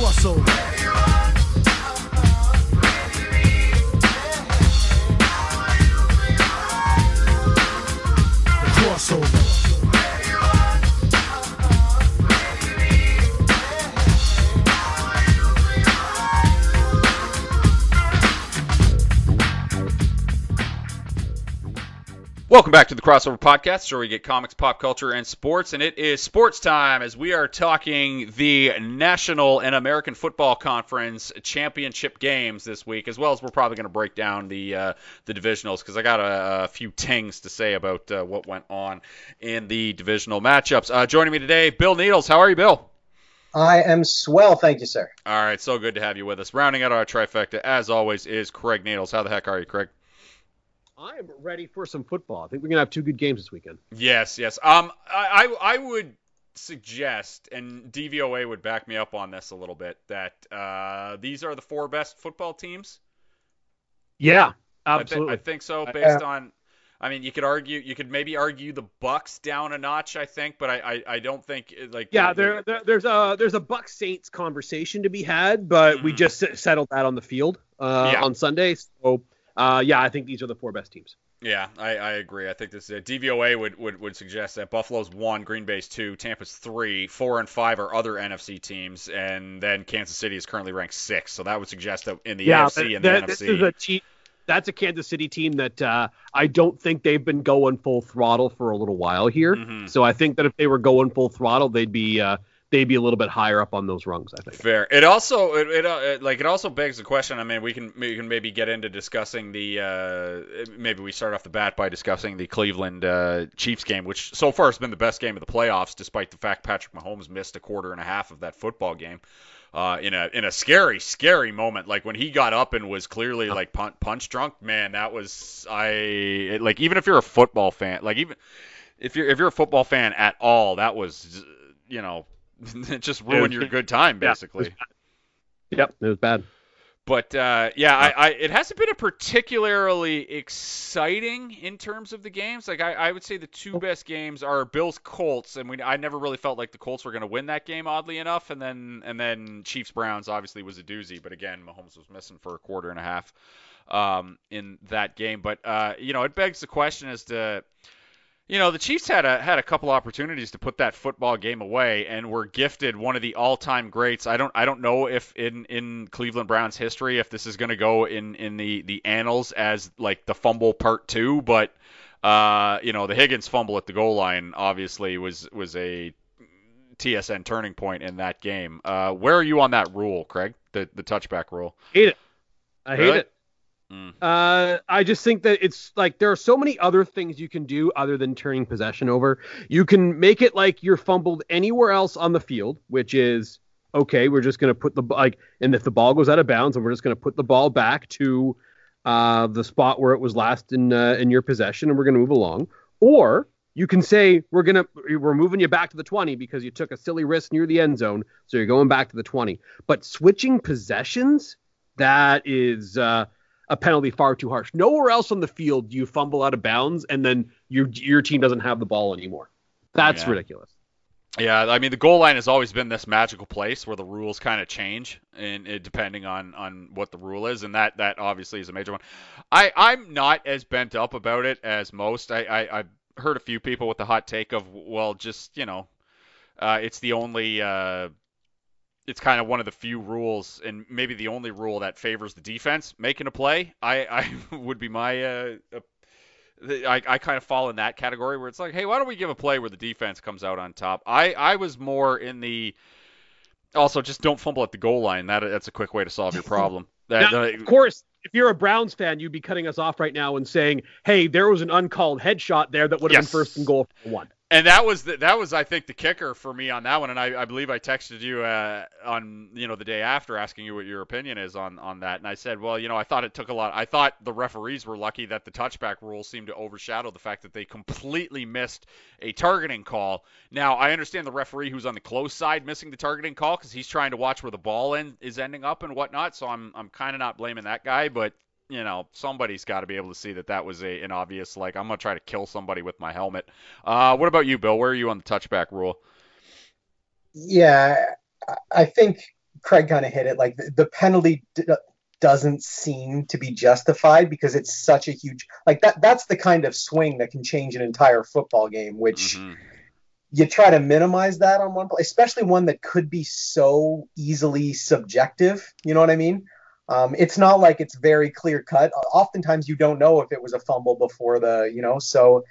crossover. Welcome back to the Crossover Podcast, where we get comics, pop culture, and sports. And it is sports time as we are talking the National and American Football Conference championship games this week, as well as we're probably going to break down the uh, the divisionals because I got a, a few things to say about uh, what went on in the divisional matchups. Uh, joining me today, Bill Needles. How are you, Bill? I am swell, thank you, sir. All right, so good to have you with us. Rounding out our trifecta, as always, is Craig Needles. How the heck are you, Craig? I'm ready for some football. I think we're gonna have two good games this weekend. Yes, yes. Um, I, I I would suggest, and DVOA would back me up on this a little bit, that uh, these are the four best football teams. Yeah, I, thi- absolutely. I think so, based on. I mean, you could argue, you could maybe argue the Bucks down a notch. I think, but I, I, I don't think like. yeah, the- there, there, there's a there's a Buck Saints conversation to be had, but we Mhm. just settled that on the field uh, Yeah. on Sunday. So uh, yeah, I think these are the four best teams. Yeah, I, I agree. I think this is it. DVOA would, would, would suggest that Buffalo's one, Green Bay's two, Tampa's three, four and five are other NFC teams, and then Kansas City is currently ranked six. So that would suggest that in the yeah, AFC and the that- NFC. this is a. That's a Kansas City team that uh, I don't think they've been going full throttle for a little while here. Mhm. So I think that if they were going full throttle, they'd be uh, they'd be a little bit higher up on those rungs. I think. Fair. It also it, it, uh, like it also begs the question. I mean, we can we can maybe get into discussing the uh, maybe we start off the bat by discussing the Cleveland uh, Chiefs game, which so far has been the best game of the playoffs, despite the fact Patrick Mahomes missed a quarter and a half of that football game. Uh, in a in a scary scary moment like when he got up and was clearly like punch, punch drunk man that was I it, like even if you're a football fan like even if you're if you're a football fan at all that was you know it just ruined your good time Yeah, it basically Yep, it was bad. but uh, yeah, I, I it hasn't been a particularly exciting in terms of the games. Like I, I would say the two best games are Bills Colts, and we I never really felt like the Colts were going to win that game, oddly enough. And then and then Chiefs Browns obviously was a doozy, but again Mahomes was missing for a quarter and a half um, in that game. But uh, you know it begs the question as to you know, the Chiefs had a had a couple opportunities to put that football game away and were gifted one of the all-time greats. I don't I don't know if in in Cleveland Browns history if this is going to go in in the the annals as like the fumble part 2, but uh, you know, the Higgins fumble at the goal line obviously was was a TSN turning point in that game. Uh, where are you on that rule, Craig? The the touchback rule? Hate it. I hate Really? it. Mm. Uh, I just think that it's like there are so many other things you can do other than turning possession over. You can make it like you're fumbled anywhere else on the field, which is okay. We're just gonna put the like, and if the ball goes out of bounds, and we're just gonna put the ball back to uh, the spot where it was last in uh, in your possession, and we're gonna move along. Or you can say we're gonna we're moving you back to the 20 because you took a silly risk near the end zone, so you're going back to the 20. But switching possessions, that is. Uh, a penalty far too harsh. Nowhere else on the field do you fumble out of bounds and then your your team doesn't have the ball anymore. That's Yeah. ridiculous. Yeah, I mean the goal line has always been this magical place where the rules kind of change, and it, depending on on what the rule is, and that that obviously is a major one. I I'm not as bent up about it as most. I, I I've heard a few people with the hot take of well, just you know, uh, it's the only. Uh, it's kind of one of the few rules, and maybe the only rule that favors the defense making a play. I, I would be my uh, I, I kind of fall in that category where it's like, hey, why don't we give a play where the defense comes out on top? I, I was more in the also just don't fumble at the goal line. That that's a quick way to solve your problem. That, Now, uh, of course, if you're a Browns fan, you'd be cutting us off right now and saying, "Hey, there was an uncalled headshot there that would have Yes. been first and goal for one." And that was the, that was I think the kicker for me on that one. And I, I believe I texted you uh, on you know the day after asking you what your opinion is on on that. And I said, well, you know, I thought it took a lot. I thought the referees were lucky that the touchback rule seemed to overshadow the fact that they completely missed a targeting call. Now I understand the referee who's on the close side missing the targeting call because he's trying to watch where the ball is ending up and whatnot. So I'm I'm kind of not blaming that guy, but you know, somebody's got to be able to see that that was a, an obvious, like, I'm going to try to kill somebody with my helmet. Uh, what about you, Bill? Where are you on the touchback rule? Yeah, I- think Craig kind of hit it. Like the, the penalty d- doesn't seem to be justified because it's such a huge like that. That's the kind of swing that can change an entire football game, which Mhm. you try to minimize that on one play, especially one that could be so easily subjective. You know what I mean? Um, it's not like it's very clear cut. Oftentimes, you don't know if it was a fumble before the, you know. So,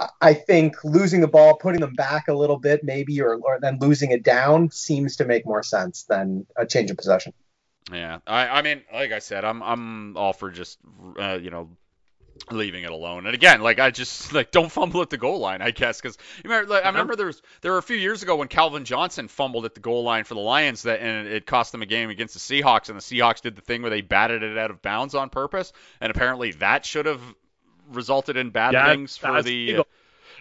I, I think losing the ball, putting them back a little bit, maybe, or, or then losing it down, seems to make more sense than a change of possession. Yeah, I, I mean, like I said, I'm I'm all for just uh, you know leaving it alone. And again, like I just like don't fumble at the goal line, I guess, because you remember, like, I remember there was there were a few years ago when Calvin Johnson fumbled at the goal line for the Lions that and it cost them a game against the Seahawks, and the Seahawks did the thing where they batted it out of bounds on purpose, and apparently that should have resulted in bad Yeah, things for the.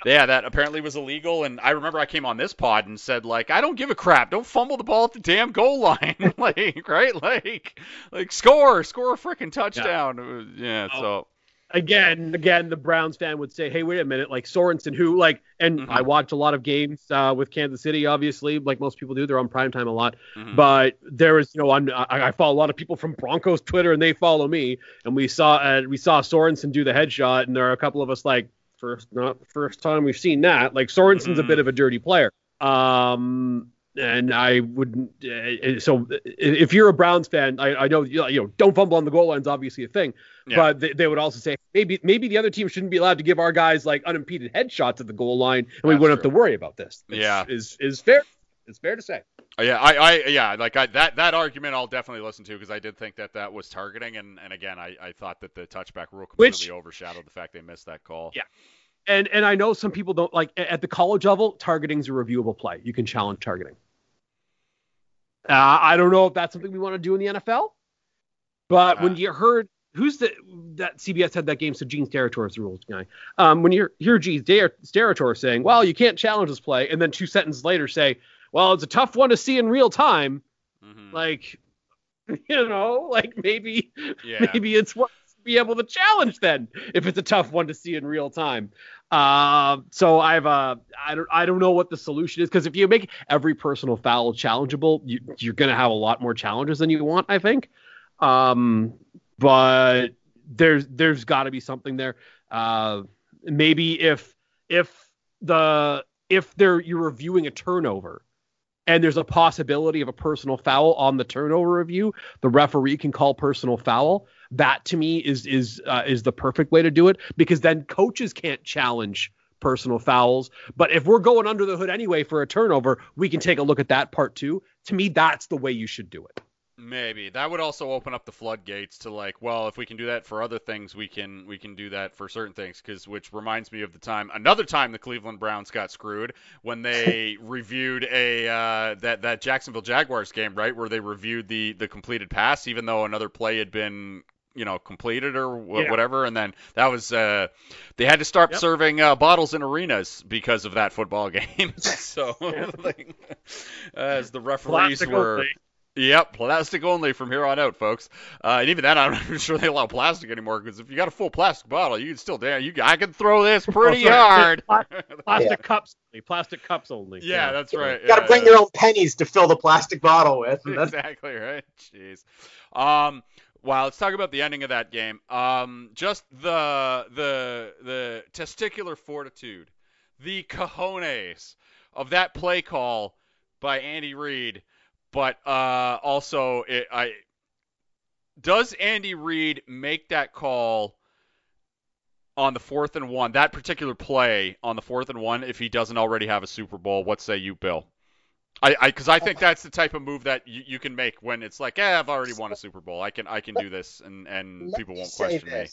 yeah, that apparently was illegal, and I remember I came on this pod and said like, I don't give a crap. Don't fumble the ball at the damn goal line, like right, like, like score, score a freaking touchdown. Was- Yeah, Oh. so again, again, the Browns fan would say, "Hey, wait a minute!" Like Sorensen, who like, and Mhm. I watch a lot of games uh, with Kansas City, obviously, like most people do. They're on primetime a lot, mhm. but there was, you know, on, I, I follow a lot of people from Broncos Twitter, and they follow me, and we saw, uh, we saw Sorensen do the headshot, and there are a couple of us like, first, not first time we've seen that. Like Sorensen's a Mhm. bit of a dirty player. Um, and I wouldn't. Uh, so if you're a Browns fan, I, I know you know don't fumble on the goal line is obviously a thing, Yeah. but they, they would also say maybe maybe the other team shouldn't be allowed to give our guys like unimpeded headshots at the goal line, and we wouldn't true. have to worry about this. It's- Yeah. is is fair. It's fair to say. yeah, I, I, yeah, like I, that that argument I'll definitely listen to because I did think that that was targeting, and and again, I, I thought that the touchback rule Which- completely overshadowed the fact they missed that call. Yeah. And and I know some people don't like at the college level, targeting's a reviewable play. You can challenge targeting. Uh, I don't know if that's something we want to do in the NFL, but when Uh. you heard who's the that CBS had that game, so Gene Steratore the rules guy. Um, when you hear Gene Steratore saying, "Well, you can't challenge this play," and then two sentences later say, "Well, it's a tough one to see in real time," Mhm. like you know, like maybe yeah. maybe it's what be able to challenge then if it's a tough one to see in real time. Um, so I've uh, I don't I don't know what the solution is because if you make every personal foul challengeable, you, you're gonna have a lot more challenges than you want, I think. Um, but there's there's got to be something there. Uh, maybe if if the if they're you're reviewing a turnover and there's a possibility of a personal foul on the turnover review, the referee can call personal foul. That to me is is uh, is the perfect way to do it because then coaches can't challenge personal fouls. But if we're going under the hood anyway for a turnover, we can take a look at that part too. To me, that's the way you should do it. Maybe that would also open up the floodgates to like, well, if we can do that for other things, we can we can do that for certain things. Because which reminds me of the time, another time the Cleveland Browns got screwed when they reviewed a uh, that that Jacksonville Jaguars game, right, where they reviewed the the completed pass, even though another play had been you know completed or wh- Yeah. whatever, and then that was uh, they had to start Yep. serving uh, bottles in arenas because of that football game. so like, as the referees were. only. Yep, plastic only from here on out, folks. Uh, and even that, I'm not even sure they allow plastic anymore because if you got a full plastic bottle, you can still damn you. I can throw this pretty Oh, hard. Plastic Yeah. cups only. Plastic cups only. yeah, that's right. You got to yeah, bring yeah. your own pennies to fill the plastic bottle with. that's- exactly right. Jeez. Um. Wow. Let's talk about the ending of that game. Um. Just the the the testicular fortitude, the cojones of that play call by Andy Reid, but uh also it I does Andy Reid make that call on the fourth and one, that particular play on the fourth and one, if he doesn't already have a Super Bowl? What say you, Bill? I, I, because I think that's the type of move that you, you can make when it's like, eh, I've already won a Super Bowl. I can, I can do this, and and people won't question me.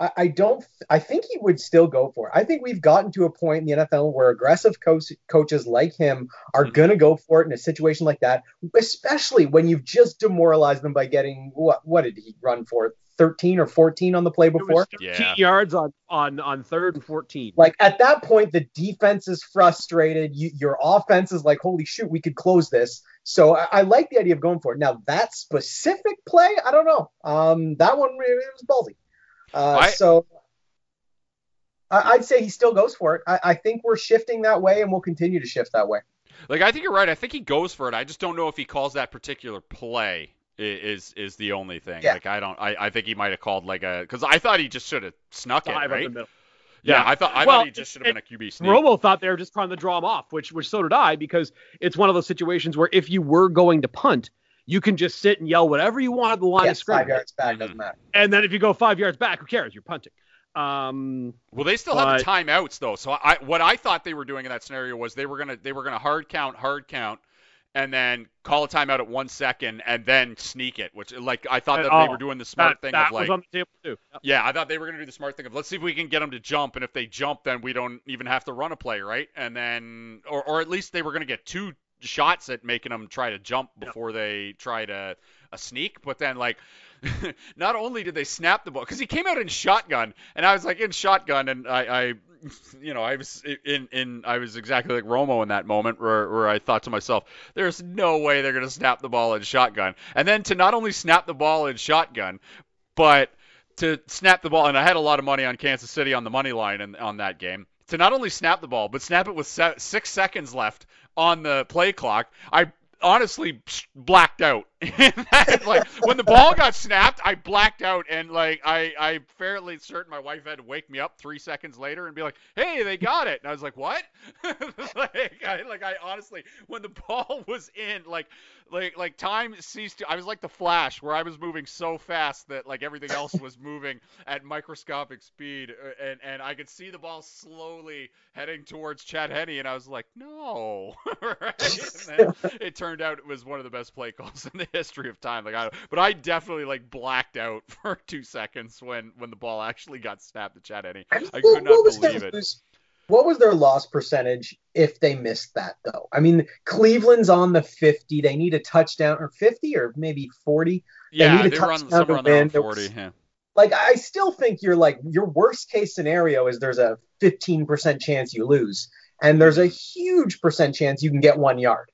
This. I, I don't. I think he would still go for it. I think we've gotten to a point in the NFL where aggressive coach, coaches like him are Mhm. going to go for it in a situation like that, especially when you've just demoralized them by getting what? What did he run for? 13 or 14 on the play before. Yeah. yards on on on third and 14. Like at that point, the defense is frustrated. You, your offense is like, holy shoot, we could close this. So I, I like the idea of going for it. Now that specific play, I don't know. Um, that one it was ballsy. Uh, I- so I, I'd say he still goes for it. I, I think we're shifting that way, and we'll continue to shift that way. Like I think you're right. I think he goes for it. I just don't know if he calls that particular play. Is is the only thing. Yeah. Like I don't. I, I think he might have called like a because I thought he just should have snuck it. Right. Yeah, Yeah. I thought I Well, thought he just should have been a QB sneak. Romo thought they were just trying to draw him off, which which so did I, because it's one of those situations where if you were going to punt, you can just sit and yell whatever you want at the line Yeah, of scrimmage, five yards back doesn't matter. and then if you go five yards back, who cares? You're punting. Um, Well, they still have the timeouts though. So I what I thought they were doing in that scenario was they were gonna they were gonna hard count, hard count, and then call a timeout at one second and then sneak it. Which like I thought that Oh, they were doing the smart that, thing that of like on the table too. Yep. Yeah, I thought they were going to do the smart thing of let's see if we can get them to jump, and if they jump, then we don't even have to run a play, right? And then, or, or at least they were going to get two shots at making them try to jump Yeah. before they tried a, a sneak. But then, like, not only did they snap the ball, because he came out in shotgun, and I was like in shotgun, and I, I you know, I was in, in, I was exactly like Romo in that moment where, where I thought to myself, there's no way they're going to snap the ball in shotgun. And then to not only snap the ball in shotgun, but to snap the ball, and I had a lot of money on Kansas City on the money line and on that game. To not only snap the ball, but snap it with se- six seconds left on the play clock. I honestly blacked out. like when the ball got snapped, I blacked out, and like I, I fairly certain my wife had to wake me up three seconds later and be like, "Hey, they got it," and I was like, "What?" like, I, like I honestly, when the ball was in, like, like, like time ceased. To, I was like the Flash, where I was moving so fast that like everything else was moving at microscopic speed, uh, and and I could see the ball slowly heading towards Chad Henne, and I was like, "No!" right? And then it turned out it was one of the best play calls in the history of time. Like I, but I definitely like blacked out for two seconds when when the ball actually got snapped to Chad Henne. I What- could not what was their believe it. lose- What was their loss percentage if they missed that though? I mean, Cleveland's on the 50. They need a touchdown or 50 or maybe 40. Yeah, need a they were on somewhere on their own forty. was- Yeah. Like I still think you're like your worst case scenario is there's a 15% chance you lose and there's a huge percent chance you can get 1 yard.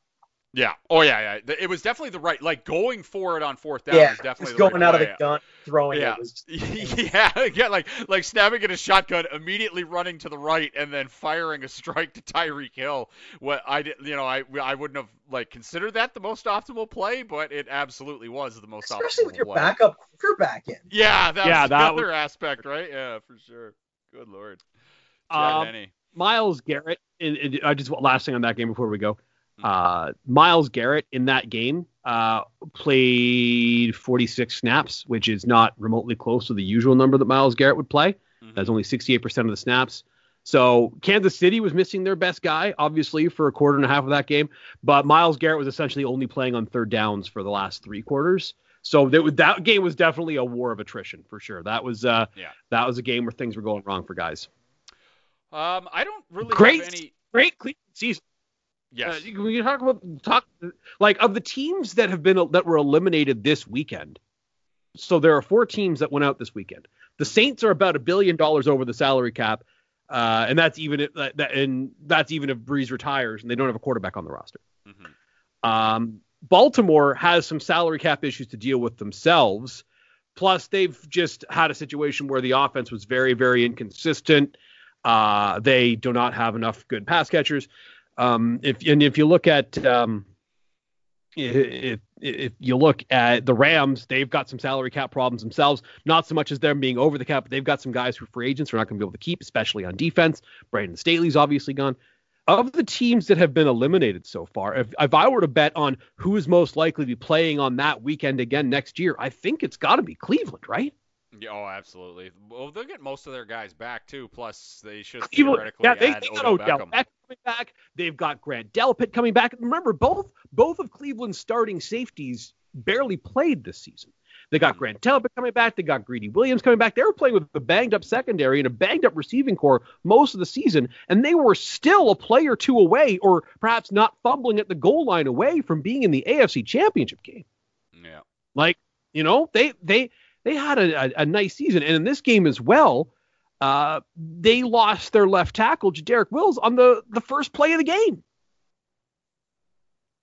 Yeah. Oh yeah, yeah. It was definitely the right. Like going for it on fourth down yeah, was definitely just the going right out of play. the gun, throwing Yeah. it was yeah, yeah, like like snapping at a shotgun, immediately running to the right, and then firing a strike to Tyreek Hill. What I did, you know, I I wouldn't have like considered that the most optimal play, but it absolutely was the most optimal play. especially optimal with your play. backup quarterback in. Yeah, that Yeah, was that another aspect, right? Yeah, for sure. Good lord. Um, Myles Garrett. In, in, I just last thing on that game before we go. Uh, Myles Garrett in that game uh, played 46 snaps, which is not remotely close to the usual number that Myles Garrett would play. Mhm. That's only 68% of the snaps. So Kansas City was missing their best guy, obviously, for a quarter and a half of that game. But Myles Garrett was essentially only playing on third downs for the last three quarters. So that, that game was definitely a war of attrition for sure. That was uh, Yeah. that was a game where things were going wrong for guys. Um, I don't really Great. have any. Great Cleveland season. Yes. Uh, when you talk about talk like of the teams that have been that were eliminated this weekend. So there are four teams that went out this weekend. The Saints are about a billion dollars over the salary cap, uh, and that's even if that, that- and that's even if Brees retires and they don't have a quarterback on the roster. Mhm. Um, Baltimore has some salary cap issues to deal with themselves. Plus, they've just had a situation where the offense was very, very inconsistent. Uh, they do not have enough good pass catchers. Um, if and if you look at um, if if you look at the Rams, they've got some salary cap problems themselves. Not so much as them being over the cap, but they've got some guys who are free agents who are not going to be able to keep, especially on defense. Brandon Staley's obviously gone. Of the teams that have been eliminated so far, if, if I were to bet on who is most likely to be playing on that weekend again next year, I think it's got to be Cleveland, right? Yeah, oh, absolutely. Well, they'll get most of their guys back too. Plus, they should Cleveland, theoretically yeah, they, add they Odell. Beckham coming back. They've got Grant Delpit coming back. Remember, both both of Cleveland's starting safeties barely played this season. They got Grant Delpit coming back. They got Greedy Williams coming back. They were playing with a banged up secondary and a banged up receiving core most of the season, and they were still a play or two away, or perhaps not fumbling at the goal line away from being in the AFC Championship game. Yeah. Like, you know, they they they had a, a, a nice season, and in this game as well, uh, they lost their left tackle, Derek Wills, on the the first play of the game.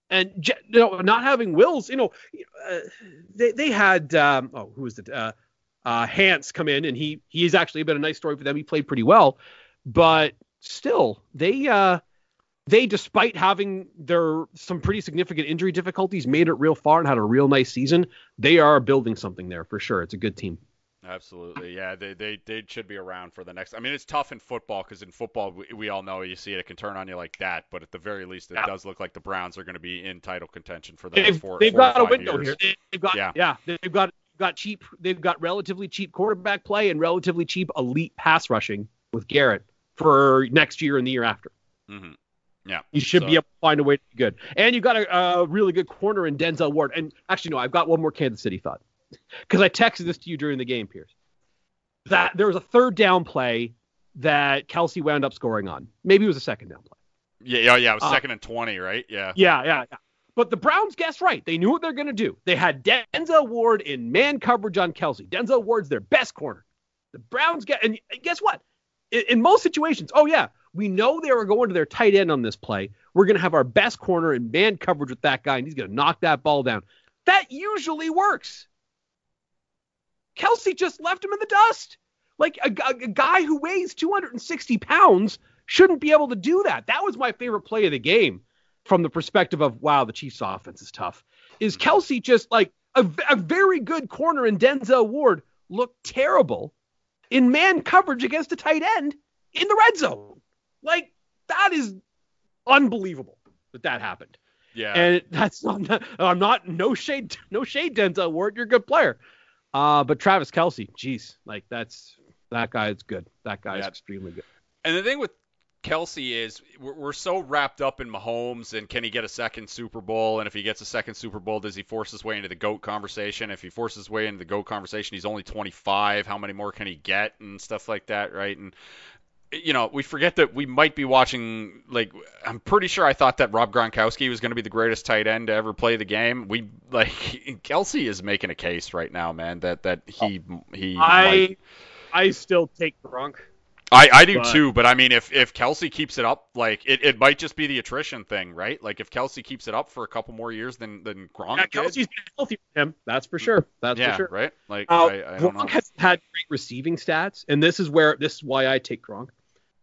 And you know, not having Wills, you know, uh, they they had um, oh, who was it? Uh, uh, Hans come in, and he he's actually been a nice story for them. He played pretty well, but still, they uh, they, despite having their some pretty significant injury difficulties, made it real far and had a real nice season. They are building something there for sure. It's a good team. Absolutely, yeah. They, they they should be around for the next. I mean, it's tough in football because in football we, we, all know you see it, it can turn on you like that. But at the very least, it yeah. does look like the Browns are going to be in title contention for the they've, four. They've four got a window years. here. They've got yeah. yeah. They've got got cheap. They've got relatively cheap quarterback play and relatively cheap elite pass rushing with Garrett for next year and the year after. Mm-hmm. Yeah, you should so. be able to find a way to be good. And you've got a, a really good corner in Denzel Ward. And actually, no, I've got one more Kansas City thought because I texted this to you during the game, Pierce that there was a third down play that Kelce wound up scoring on. Maybe it was a second down play. Yeah, yeah, yeah. It was uh, second and twenty, right? Yeah. Yeah, yeah, yeah. But the Browns guessed right. They knew what they're going to do. They had Denzel Ward in man coverage on Kelce. Denzel Ward's their best corner. The Browns get and guess what? In, in most situations, oh yeah, we know they were going to their tight end on this play. We're going to have our best corner in man coverage with that guy, and he's going to knock that ball down. That usually works. Kelce just left him in the dust. Like a, a, a guy who weighs 260 pounds shouldn't be able to do that. That was my favorite play of the game from the perspective of, wow, the Chiefs offense is tough. Is mm-hmm. Kelce just like a, a very good corner in Denzel Ward looked terrible in man coverage against a tight end in the red zone? Like, that is unbelievable that that happened. Yeah. And that's not, I'm not, no shade, no shade, Denzel Ward. You're a good player. Uh, but Travis Kelce, geez, like that's that guy is good. That guy yeah. is extremely good. And the thing with Kelce is we're, we're, so wrapped up in Mahomes and can he get a second Super Bowl? And if he gets a second Super Bowl, does he force his way into the GOAT conversation? If he forces his way into the GOAT conversation, he's only 25. How many more can he get and stuff like that, right? And you know, we forget that we might be watching. Like, I'm pretty sure I thought that Rob Gronkowski was going to be the greatest tight end to ever play the game. We like Kelce is making a case right now, man. That that he he. I might... I still take Gronk. I, I do but... too, but I mean, if if Kelce keeps it up, like it, it might just be the attrition thing, right? Like if Kelce keeps it up for a couple more years than than Gronk yeah, Kelce's did, healthy for him. That's for sure. That's yeah, for sure. right? Like uh, I, I Gronk has had great receiving stats, and this is where this is why I take Gronk.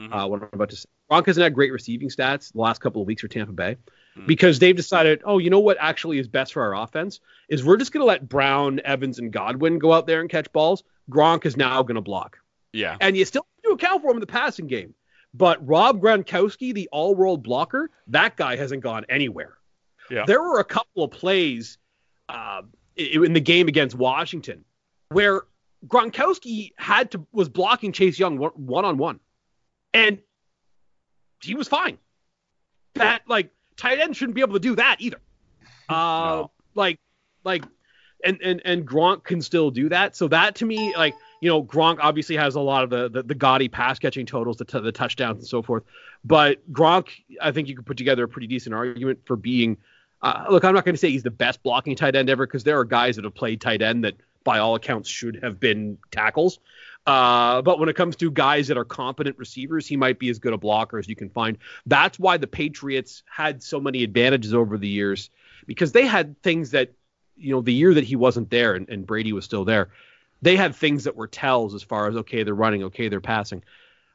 Mm-hmm. Uh, what I'm about to say. Gronk hasn't had great receiving stats the last couple of weeks for Tampa Bay mm-hmm. because they've decided, oh, you know what actually is best for our offense is we're just going to let Brown, Evans, and Godwin go out there and catch balls. Gronk is now going to block. Yeah. And you still do account for him in the passing game. But Rob Gronkowski, the all-world blocker, that guy hasn't gone anywhere. Yeah. There were a couple of plays uh, in the game against Washington where Gronkowski had to was blocking Chase Young one on one and he was fine. That like tight end shouldn't be able to do that either. Uh, no. like like and and and Gronk can still do that. So that to me like you know Gronk obviously has a lot of the the, the gaudy pass catching totals, the t- the touchdowns and so forth. But Gronk, I think you could put together a pretty decent argument for being. Uh, look, I'm not going to say he's the best blocking tight end ever because there are guys that have played tight end that, by all accounts, should have been tackles. Uh, but when it comes to guys that are competent receivers, he might be as good a blocker as you can find. That's why the Patriots had so many advantages over the years because they had things that, you know, the year that he wasn't there and, and Brady was still there, they had things that were tells as far as, okay, they're running, okay, they're passing.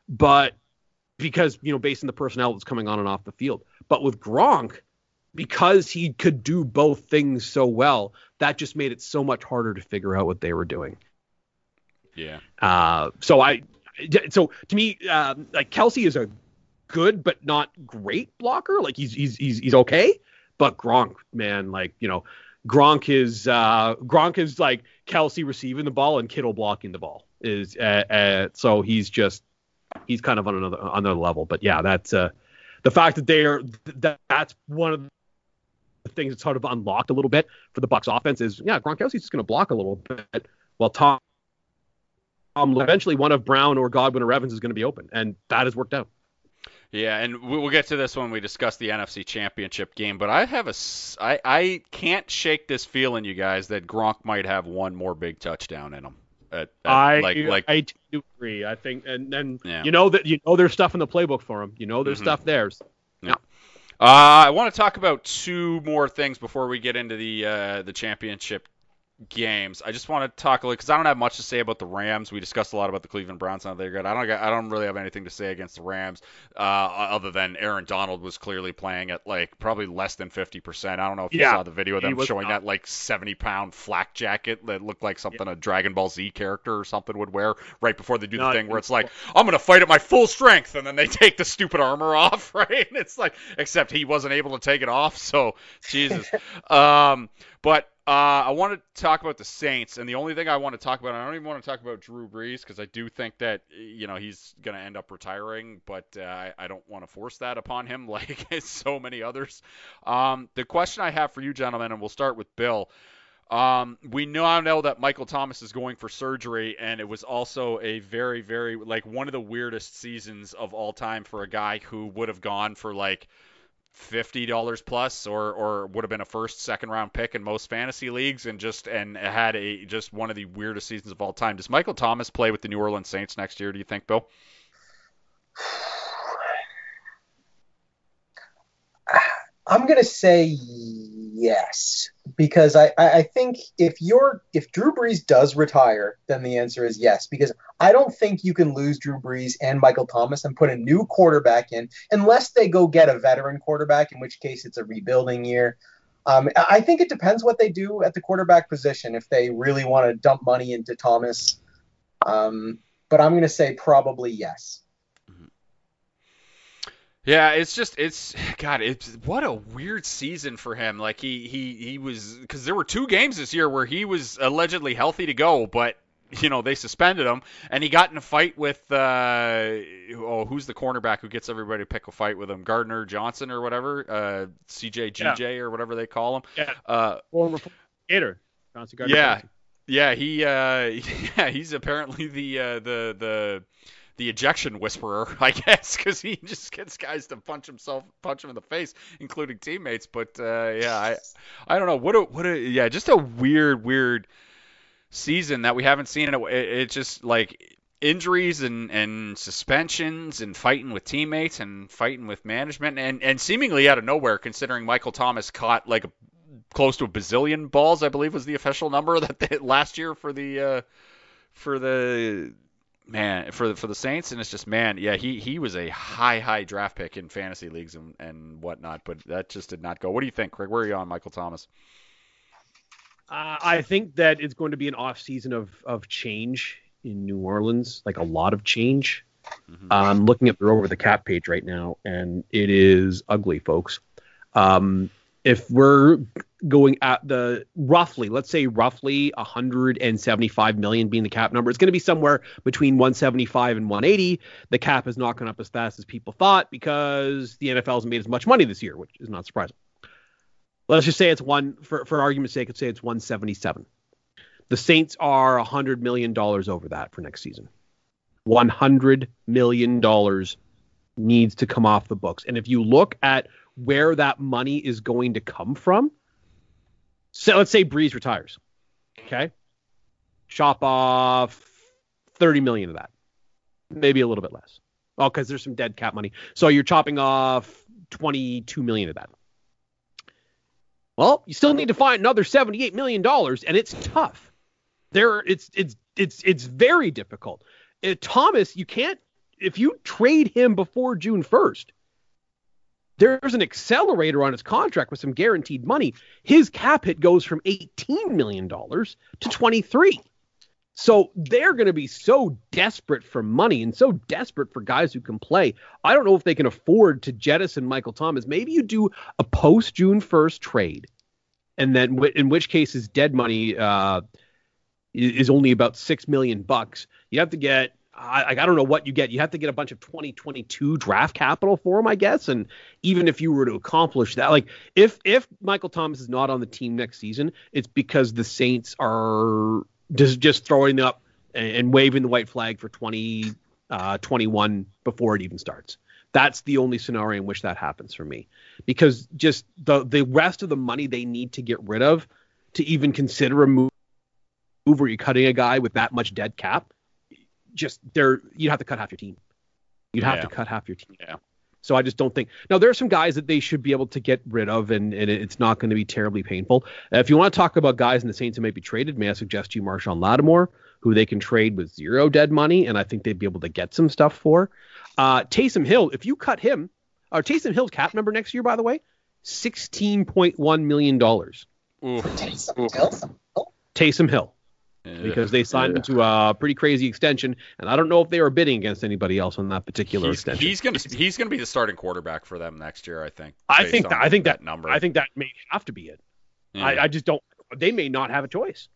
But because, you know, based on the personnel that's coming on and off the field. But with Gronk, because he could do both things so well, that just made it so much harder to figure out what they were doing. Yeah. Uh, so I, so to me, uh, like Kelce is a good but not great blocker. Like he's he's he's he's okay, but Gronk, man, like you know, Gronk is uh, Gronk is like Kelce receiving the ball and Kittle blocking the ball. Is uh, uh, so he's just he's kind of on another on another level. But yeah, that's uh, the fact that they are that's one of the things that's sort of unlocked a little bit for the Bucks offense is yeah, Gronkowski's just going to block a little bit while Tom um, eventually one of Brown or Godwin or Evans is going to be open, and that has worked out. Yeah, and we'll get to this when we discuss the NFC Championship game. But I have a, I, I can't shake this feeling, you guys, that Gronk might have one more big touchdown in him. At, at, I like, like, I do agree. I think, and then yeah. you know that you know there's stuff in the playbook for him. You know there's mm-hmm. stuff there. Yeah. Uh, I want to talk about two more things before we get into the uh, the championship games, I just want to talk a little because I don't have much to say about the Rams. We discussed a lot about the Cleveland Browns. Now they're good. I don't. I don't really have anything to say against the Rams, uh, other than Aaron Donald was clearly playing at like probably less than 50%. I don't know if you saw the video of them showing not. that like 70 pound flak jacket that looked like something a Dragon Ball Z character or something would wear right before they do the thing where it's like I'm gonna fight at my full strength, and then they take the stupid armor off, right? And it's like, except he wasn't able to take it off, so Jesus. um, but uh, I want to talk about the Saints, and the only thing I want to talk about, I don't even want to talk about Drew Brees because I do think that you know he's gonna end up retiring, but uh, I, I don't want to force that upon him like so many others. Um, the question I have for you, gentlemen, and we'll start with Bill. Um, we now know that Michael Thomas is going for surgery, and it was also a very, very like one of the weirdest seasons of all time for a guy who would have gone for like fifty dollars plus, or or would have been a first, second round pick in most fantasy leagues, and just and had a just one of the weirdest seasons of all time. Does Michael Thomas play with the New Orleans Saints next year? Do you think, Bill? I'm gonna say yes because I, I think if you're if Drew Brees does retire, then the answer is yes because I don't think you can lose Drew Brees and Michael Thomas and put a new quarterback in unless they go get a veteran quarterback, in which case it's a rebuilding year. Um, I think it depends what they do at the quarterback position if they really want to dump money into Thomas. Um, but I'm gonna say probably yes. Yeah, it's just it's God, it's what a weird season for him. Like he he he was because there were two games this year where he was allegedly healthy to go, but you know they suspended him, and he got in a fight with uh oh who's the cornerback who gets everybody to pick a fight with him, Gardner Johnson or whatever, uh CJGJ or whatever they call him. Yeah. Uh, Former skater, Chauncey Gardner Yeah. Johnson. yeah, he uh yeah he's apparently the uh, the the the ejection whisperer, I guess, because he just gets guys to punch himself, punch him in the face, including teammates. But uh, yeah, I, I don't know what a what a yeah, just a weird weird season that we haven't seen it, it just like injuries and and suspensions and fighting with teammates and fighting with management and and seemingly out of nowhere considering Michael Thomas caught like a, close to a bazillion balls I believe was the official number that they, last year for the uh for the man for the for the Saints, and it's just man, yeah, he he was a high high draft pick in fantasy leagues and and whatnot, but that just did not go. What do you think, Craig? Where are you on Michael Thomas? Uh, I think that it's going to be an off season of of change in New Orleans, like a lot of change. Mhm. I'm looking at their over the cap page right now, and it is ugly, folks. Um, if we're going at the roughly, let's say roughly 175 million being the cap number, it's going to be somewhere between 175 and 180. The cap has not gone up as fast as people thought because the NFL hasn't made as much money this year, which is not surprising. Let's just say it's one for for argument's sake. Let's say it's 177. The Saints are 100 million dollars over that for next season. 100 million dollars needs to come off the books. And if you look at where that money is going to come from, so let's say Brees retires. Okay. Chop off 30 million of that. Maybe a little bit less. Oh, because there's some dead cap money. So you're chopping off 22 million of that. Well, you still need to find another 78 million dollars, and it's tough. There, it's it's it's it's very difficult. Uh, Thomas, you can't if you trade him before June 1st. There's an accelerator on his contract with some guaranteed money. His cap hit goes from 18 million dollars to 23. So they're going to be so desperate for money and so desperate for guys who can play. I don't know if they can afford to jettison Michael Thomas. Maybe you do a post June 1st trade, and then w- in which case his dead money uh, is only about six million bucks. You have to get. I, I don't know what you get. You have to get a bunch of 2022 draft capital for him, I guess. And even if you were to accomplish that, like if if Michael Thomas is not on the team next season, it's because the Saints are just just throwing up and, and waving the white flag for 20 uh, 21 before it even starts. That's the only scenario in which that happens for me, because just the the rest of the money they need to get rid of to even consider a move where you're cutting a guy with that much dead cap, just there you'd have to cut half your team. You'd have Yeah. to cut half your team. Yeah. So I just don't think. Now there are some guys that they should be able to get rid of, and, and it's not going to be terribly painful. Uh, if you want to talk about guys in the Saints who may be traded, may I suggest you Marshon Lattimore, who they can trade with zero dead money, and I think they'd be able to get some stuff for. Uh, Taysom Hill, if you cut him, or Taysom Hill's cap number next year, by the way, sixteen point one million dollars. Oof. Taysom Hill? Taysom Hill. Yeah. because they signed him to a pretty crazy extension, and I don't know if they were bidding against anybody else on that particular he's, extension. he's gonna he's gonna be the starting quarterback for them next year, I think. I think that I think that, number. I think that may have to be it. Yeah. I, I just don't. They may not have a choice.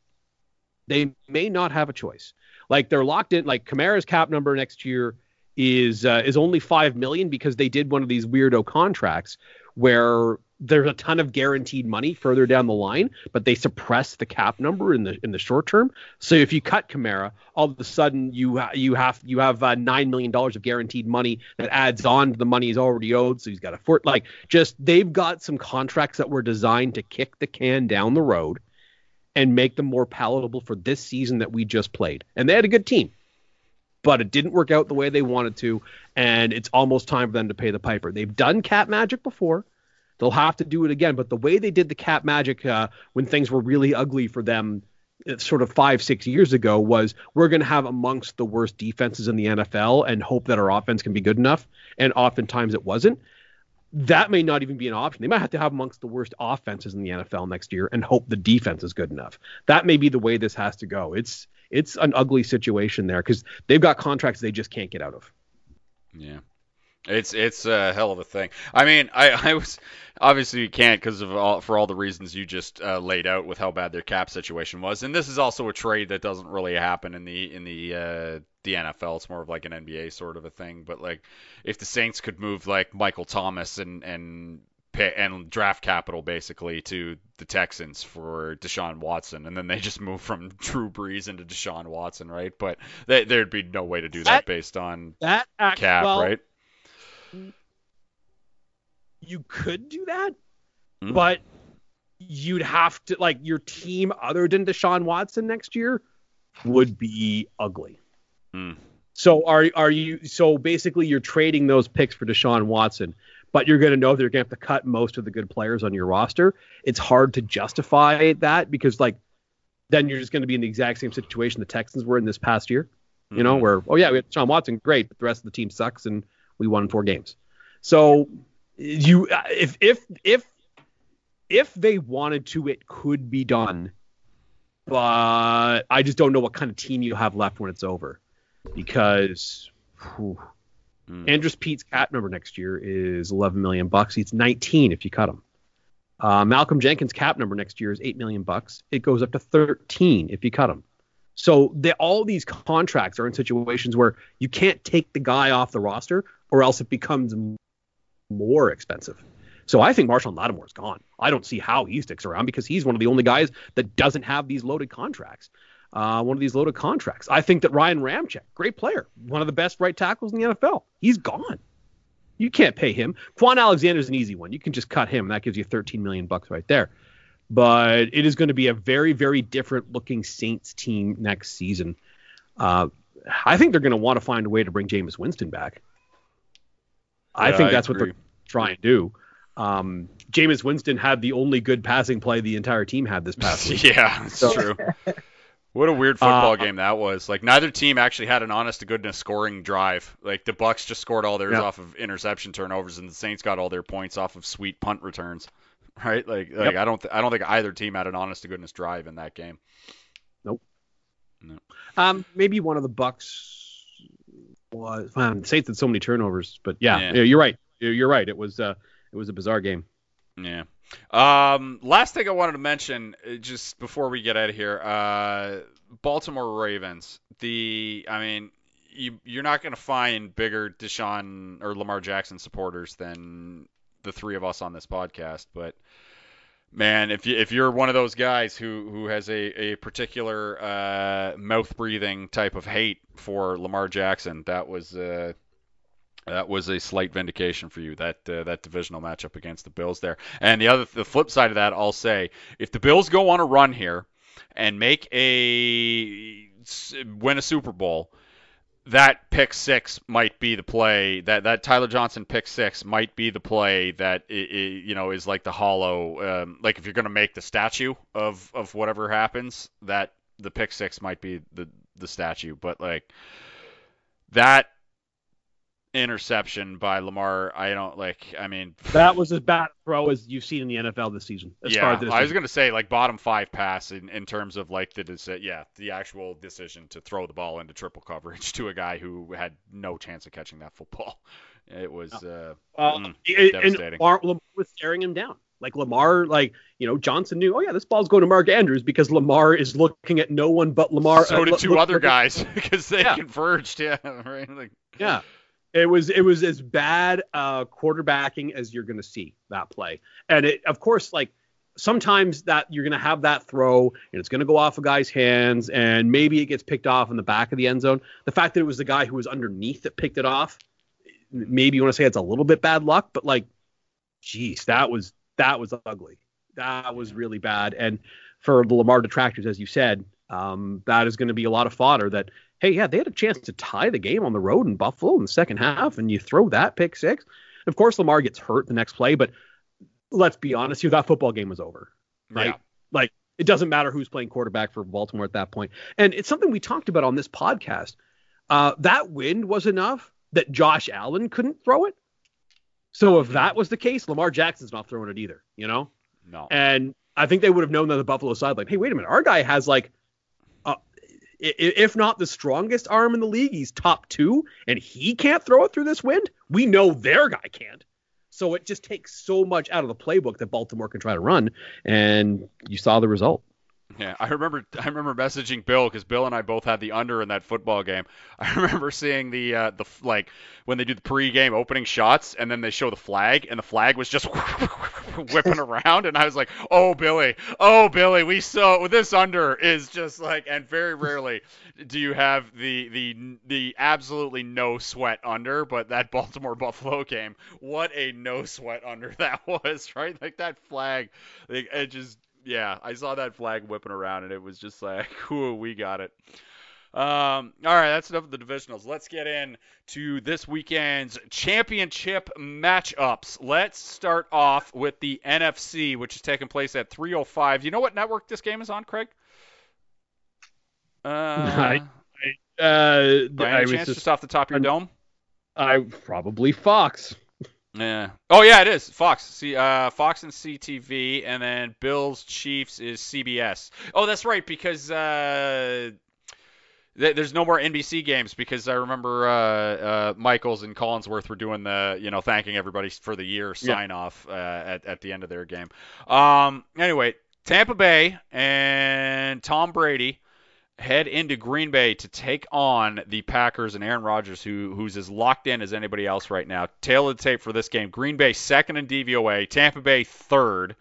They may not have a choice. Like they're locked in. Like Kamara's cap number next year is uh, is only five million because they did one of these weirdo contracts where there's a ton of guaranteed money further down the line, but they suppress the cap number in the in the short term. So if you cut Kamara, all of a sudden you ha- you have you have uh, nine million dollars of guaranteed money that adds on to the money he's already owed. So he's got a fort like just they've got some contracts that were designed to kick the can down the road and make them more palatable for this season that we just played. And they had a good team, but it didn't work out the way they wanted to, and it's almost time for them to pay the piper. They've done cap magic before. They'll have to do it again, but the way they did the cap magic uh, when things were really ugly for them, uh, sort of five, six years ago, was we're going to have amongst the worst defenses in the NFL and hope that our offense can be good enough. And oftentimes it wasn't. That may not even be an option. They might have to have amongst the worst offenses in the NFL next year and hope the defense is good enough. That may be the way this has to go. It's it's an ugly situation there because they've got contracts they just can't get out of. Yeah. It's it's a hell of a thing. I mean, I, I was obviously you can't because of all for all the reasons you just uh, laid out with how bad their cap situation was, and this is also a trade that doesn't really happen in the in the uh, the NFL. It's more of like an NBA sort of a thing. But like, if the Saints could move like Michael Thomas and and and draft capital basically to the Texans for Deshaun Watson, and then they just move from Drew Brees into Deshaun Watson, right? But they, there'd be no way to do that That- based on That act, cap, well, right? You could do that, Hmm. but you'd have to like your team other than Deshaun Watson next year would be ugly. Hmm. So are are you so basically you're trading those picks for Deshaun Watson, but you're going to know they're going to have to cut most of the good players on your roster. It's hard to justify that because like then you're just going to be in the exact same situation the Texans were in this past year. You know, Mhm. where oh yeah, we had Deshaun Watson, great, but the rest of the team sucks and we won four games. So you if if if if they wanted to, it could be done. But I just don't know what kind of team you have left when it's over, because whew, Mm. Andrus Peat's cap number next year is 11 million bucks. It's 19 if you cut him. Uh, Malcolm Jenkins' cap number next year is 8 million bucks. It goes up to 13 if you cut him. So they, all these contracts are in situations where you can't take the guy off the roster, or else it becomes more expensive. So I think Marshall Lattimore's gone. I don't see how he sticks around because he's one of the only guys that doesn't have these loaded contracts. Uh, one of these loaded contracts. I think that Ryan Ramczyk, great player, one of the best right tackles in the NFL, he's gone. You can't pay him. Kwon Alexander's an easy one. You can just cut him. And that gives you 13 million bucks right there. But it is going to be a very, very different looking Saints team next season. Uh, I think they're going to want to find a way to bring Jameis Winston back. I Yeah, think I that's what they're trying to do. Um, Jameis Winston had the only good passing play the entire team had this past week. yeah, that's So- true. What a weird football Uh, game that was. Like neither team actually had an honest to goodness scoring drive. Like the Bucks just scored all theirs Yeah. off of interception turnovers, and the Saints got all their points off of sweet punt returns. Right? Like, like I don't th- I don't think either team had an honest to goodness drive in that game. Nope. Um, maybe one of the Bucks was. Man, Saints had so many turnovers, but yeah, Yeah. you're right. You're you're right. It was uh, it was a bizarre game. Yeah. Um, last thing I wanted to mention, uh, just before we get out of here, uh, Baltimore Ravens. The, I mean, you you're not going to find bigger Deshaun or Lamar Jackson supporters than the three of us on this podcast, but man, if you if you're one of those guys who who has a a particular uh, mouth breathing type of hate for Lamar Jackson, that was uh, that was a slight vindication for you that uh, that divisional matchup against the Bills there. And the other the flip side of that, I'll say, if the Bills go on a run here and make a win a Super Bowl, that pick six might be the play that that Tyler Johnson pick six might be the play that i i you know is like the hollow um, like if you're to make the statue of of whatever happens that the pick six might be the the statue. But like that interception by Lamar I don't like I mean That was as bad a throw as you've seen in the NFL this season. As yeah far as this I was going to say like bottom five pass in, in terms of like the deci- yeah the actual decision to throw the ball into triple coverage to a guy who had no chance of catching that football it was uh Well, Mm, devastating. and Lamar, Lamar was staring him down. Like Lamar, like you know, Johnson knew. Oh yeah, this ball's going to Mark Andrews because Lamar is looking at no one but Lamar. so uh, did two look- other guys because they Yeah. converged. Yeah, right. Like, Yeah, it was it was as bad uh, quarterbacking as you're going to see that play, and it of course like sometimes that you're going to have that throw and it's going to go off a guy's hands and maybe it gets picked off in the back of the end zone. The fact that it was the guy who was underneath that picked it off, maybe you want to say it's a little bit bad luck, but like, geez, that was that was ugly. That was really bad. And for the Lamar detractors, as you said, um, that is going to be a lot of fodder. That hey, yeah, they had a chance to tie the game on the road in Buffalo in the second half, and you throw that pick six. Of course, Lamar gets hurt the next play, but let's be honest here, that football game was over. Right. yeah. Like it doesn't matter who's playing quarterback for Baltimore at that point. And it's something we talked about on this podcast. Uh, that wind was enough that Josh Allen couldn't throw it. So if that was the case, Lamar Jackson's not throwing it either, you know? No. And I think they would have known that the Buffalo side, like, hey, wait a minute, our guy has like, if not the strongest arm in the league, he's top two, and he can't throw it through this wind. We know their guy can't. So it just takes so much out of the playbook that Baltimore can try to run, and you saw the result. Yeah, I remember. I remember messaging Bill because Bill and I both had the under in that football game. I remember seeing the uh, the like when they do the pre-game opening shots and then they show the flag and the flag was just whipping around and I was like, oh Billy, oh Billy, we so this under is just like and very rarely do you have the the the absolutely no sweat under, but that Baltimore Buffalo game, what a no sweat under that was, right? Like that flag, like, it just yeah, I saw that flag whipping around and it was just like, whoo, we got it. Um, all right, that's enough of the divisionals. Let's get in to this weekend's championship matchups. Let's start off with the NFC, which is taking place at 3:05. Do you know what network this game is on, Craig? Uh, I- Uh, by I any was chance, just, just off the top of your dome? I probably Fox. Yeah. Oh yeah, it is Fox. See, uh, Fox and CTV, and then Bills Chiefs is CBS. Oh, that's right, because uh, there's no more NBC games because I remember uh, uh, Michaels and Collinsworth were doing the, you know, thanking everybody for the year sign off uh, at at the end of their game. Um. Anyway, Tampa Bay and Tom Brady head into Green Bay to take on the Packers and Aaron Rodgers, who who's as locked in as anybody else right now. Tail of the tape for this game: Green Bay second in DVOA, Tampa Bay third.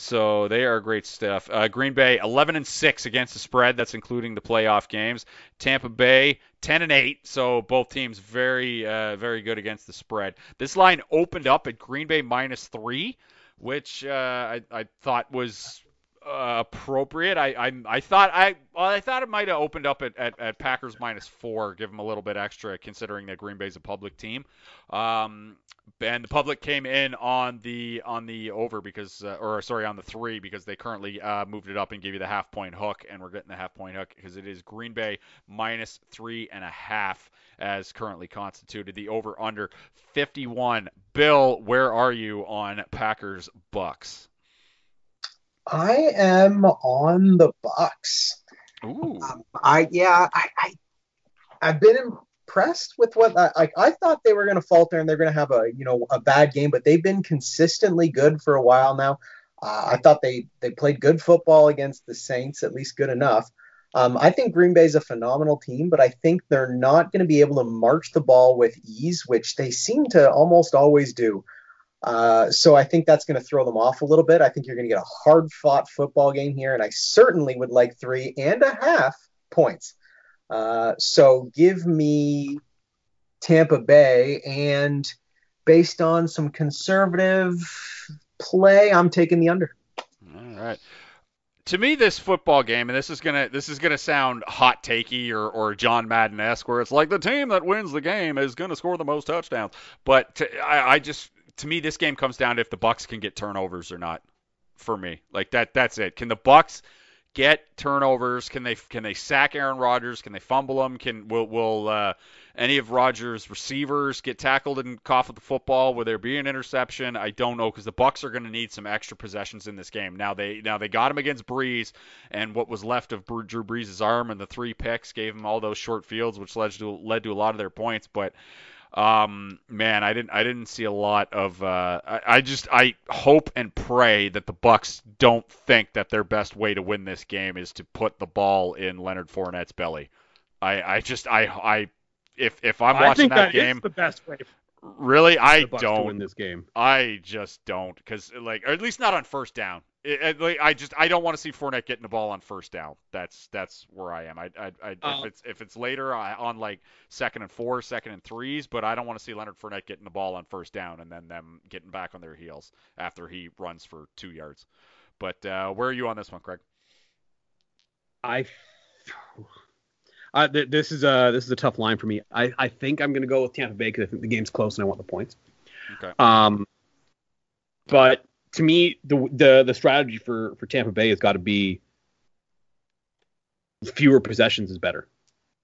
So they are great stuff. Uh, Green Bay 11 and six against the spread. That's including the playoff games. Tampa Bay 10 and eight. So both teams very uh, very good against the spread. This line opened up at Green Bay minus three, which uh, I, I thought was uh, appropriate. I, I I thought I well, I thought it might have opened up at, at, at Packers minus four, give them a little bit extra considering that Green Bay's a public team. Um, and the public came in on the on the over because uh, or sorry on the three because they currently uh, moved it up and gave you the half point hook and we're getting the half point hook because it is Green Bay minus three and a half as currently constituted. The over under 51. Bill, where are you on Packers Bucks? I am on the Bucks. Ooh. Um, I yeah, I, I I've been impressed with what I like. I thought they were going to falter and they're going to have a you know a bad game, but they've been consistently good for a while now. Uh, I thought they they played good football against the Saints, at least good enough. Um, I think Green Bay is a phenomenal team, but I think they're not going to be able to march the ball with ease, which they seem to almost always do. Uh, so I think that's going to throw them off a little bit. I think you're going to get a hard fought football game here, and I certainly would like three and a half points. Uh, so give me Tampa Bay, and based on some conservative play, I'm taking the under. All right. to me this football game and this is gonna this is gonna sound hot takey or, or John Madden esque where it's like the team that wins the game is gonna score the most touchdowns. But to, I, I just to me this game comes down to if the Bucks can get turnovers or not. For me, like that that's it. Can the Bucks get turnovers? Can they can they sack Aaron Rodgers? Can they fumble him? Can will will uh, any of Rodgers' receivers get tackled and cough with the football? Will there be an interception? I don't know because the Bucks are going to need some extra possessions in this game. Now they now they got him against Brees, and what was left of Drew Brees' arm and the three picks gave him all those short fields, which led to led to a lot of their points. But um, man, I didn't I didn't see a lot of. Uh, I, I just I hope and pray that the Bucks don't think that their best way to win this game is to put the ball in Leonard Fournette's belly. I I just I I if if I'm I watching think that, that game, the best way really I the Bucks to don't. win this game. I just don't, because like, or at least not on first down. It, it- I just I don't want to see Fournette getting the ball on first down. That's that's where I am. I, I, I Uh, if it's if it's later I, on like second and four, second and threes, but I don't want to see Leonard Fournette getting the ball on first down and then them getting back on their heels after he runs for two yards. But uh, where are you on this one, Craig? I, I th- this is a this is a tough line for me. I, I think I'm going to go with Tampa Bay because I think the game's close and I want the points. Okay. Um, but to me, the the the strategy for for Tampa Bay has got to be fewer possessions is better.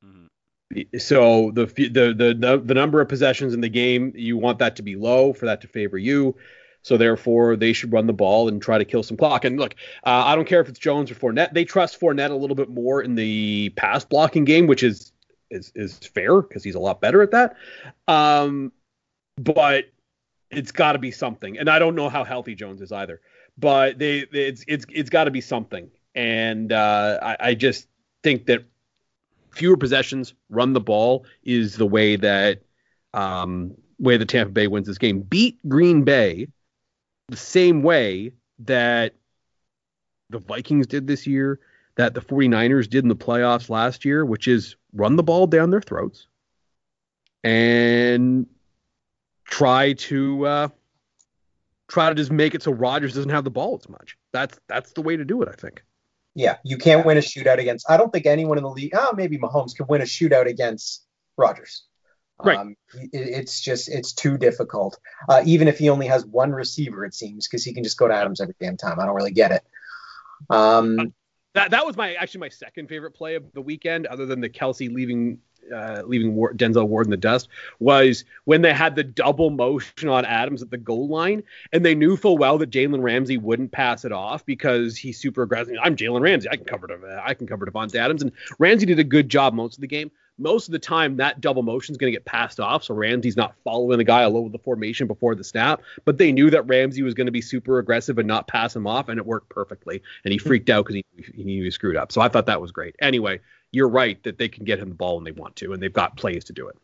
Mhm. So the, the the the the number of possessions in the game, you want that to be low for that to favor you. So therefore, they should run the ball and try to kill some clock. And look, uh, I don't care if it's Jones or Fournette. They trust Fournette a little bit more in the pass blocking game, which is is is fair because he's a lot better at that. Um, but it's got to be something. And I don't know how healthy Jones is either. But they, it's it's it's got to be something. And uh, I, I just think that fewer possessions, run the ball is the way that um, way that Tampa Bay wins this game. Beat Green Bay the same way that the Vikings did this year, that the 49ers did in the playoffs last year, which is run the ball down their throats and try to uh, try to just make it so Rodgers doesn't have the ball as much. That's that's the way to do it, I think. Yeah, you can't win a shootout against. I don't think anyone in the league. Oh, maybe Mahomes can win a shootout against Rodgers. Right. Um, it, it's just it's too difficult. Uh, even if he only has one receiver, it seems, because he can just go to Adams every damn time. I don't really get it. Um, That that was my actually my second favorite play of the weekend, other than the Kelce leaving uh, leaving War- Denzel Ward in the dust, was when they had the double motion on Adams at the goal line, and they knew full well that Jalen Ramsey wouldn't pass it off because he's super aggressive. I'm Jalen Ramsey. I can cover Dev- I can cover Davante Adams, and Ramsey did a good job most of the game. Most of the time, that double motion is going to get passed off, so Ramsey's not following the guy all over the formation before the snap. But they knew that Ramsey was going to be super aggressive and not pass him off, and it worked perfectly. And he freaked out because he, he knew he screwed up. So I thought that was great. Anyway, you're right that they can get him the ball when they want to, and they've got plays to do it.